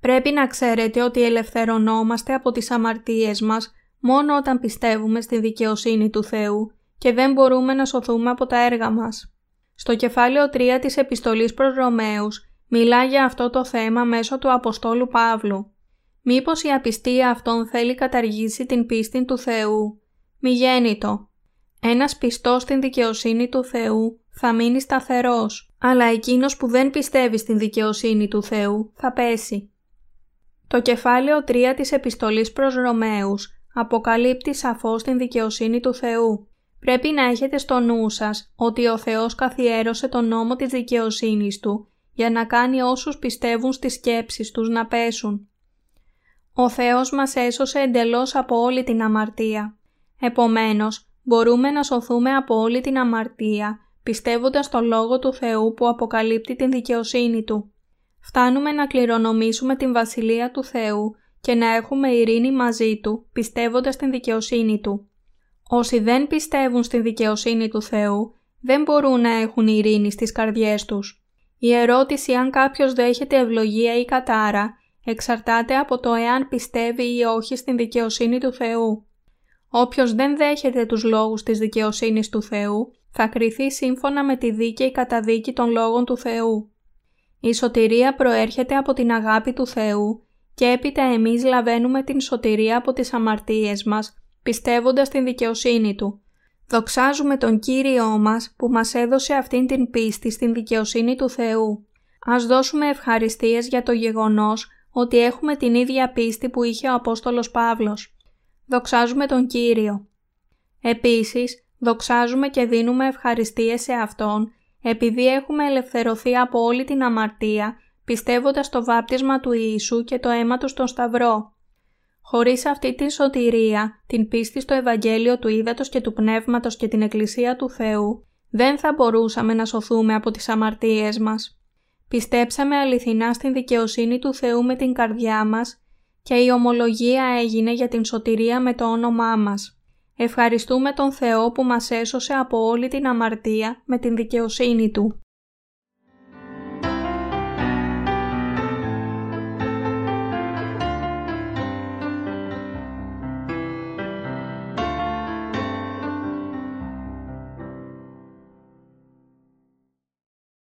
Πρέπει να ξέρετε ότι ελευθερωνόμαστε από τις αμαρτίες μας μόνο όταν πιστεύουμε στη δικαιοσύνη του Θεού και δεν μπορούμε να σωθούμε από τα έργα μας. Στο κεφάλαιο 3 της επιστολής προς Ρωμαίους μιλά για αυτό το θέμα μέσω του Αποστόλου Παύλου. Μήπως η απιστία αυτών θέλει καταργήσει την πίστη του Θεού; Μη γέννητο. Ένας πιστός στην δικαιοσύνη του Θεού θα μείνει σταθερός, αλλά εκείνος που δεν πιστεύει στην δικαιοσύνη του Θεού θα πέσει. Το κεφάλαιο 3 της επιστολής προς Ρωμαίους αποκαλύπτει σαφώς την δικαιοσύνη του Θεού. Πρέπει να έχετε στο νου σας ότι ο Θεός καθιέρωσε τον νόμο της δικαιοσύνης Του για να κάνει όσους πιστεύουν στις σκέψεις τους να πέσουν. Ο Θεός μας έσωσε εντελώς από όλη την αμαρτία. Επομένως, μπορούμε να σωθούμε από όλη την αμαρτία πιστεύοντας το Λόγο του Θεού που αποκαλύπτει την δικαιοσύνη Του. Φτάνουμε να κληρονομήσουμε την Βασιλεία του Θεού και να έχουμε ειρήνη μαζί Του πιστεύοντας την δικαιοσύνη Του. Όσοι δεν πιστεύουν στην δικαιοσύνη του Θεού δεν μπορούν να έχουν ειρήνη στις καρδιές τους. Η ερώτηση αν κάποιος δέχεται ευλογία ή κατάρα εξαρτάται από το εάν πιστεύει ή όχι στην δικαιοσύνη του Θεού. Όποιος δεν δέχεται τους λόγους της δικαιοσύνης του Θεού θα κριθεί σύμφωνα με τη δίκαιη καταδίκη των λόγων του Θεού. Η σωτηρία προέρχεται από την αγάπη του Θεού και έπειτα εμείς λαβαίνουμε την σωτηρία από τις αμαρτίες μας πιστεύοντας την δικαιοσύνη Του. Δοξάζουμε τον Κύριό μας που μας έδωσε αυτήν την πίστη στην δικαιοσύνη του Θεού. Ας δώσουμε ευχαριστίες για το γεγονός ότι έχουμε την ίδια πίστη που είχε ο Απόστολος Παύλος. Δοξάζουμε τον Κύριο. Επίσης, δοξάζουμε και δίνουμε ευχαριστίες σε Αυτόν επειδή έχουμε ελευθερωθεί από όλη την αμαρτία πιστεύοντας το βάπτισμα του Ιησού και το αίμα του στον Σταυρό. Χωρίς αυτή την σωτηρία, την πίστη στο Ευαγγέλιο του Ήδατος και του Πνεύματος και την Εκκλησία του Θεού, δεν θα μπορούσαμε να σωθούμε από τις αμαρτίες μας. Πιστέψαμε αληθινά στην δικαιοσύνη του Θεού με την καρδιά μας και η ομολογία έγινε για την σωτηρία με το όνομά μας. Ευχαριστούμε τον Θεό που μας έσωσε από όλη την αμαρτία με την δικαιοσύνη Του.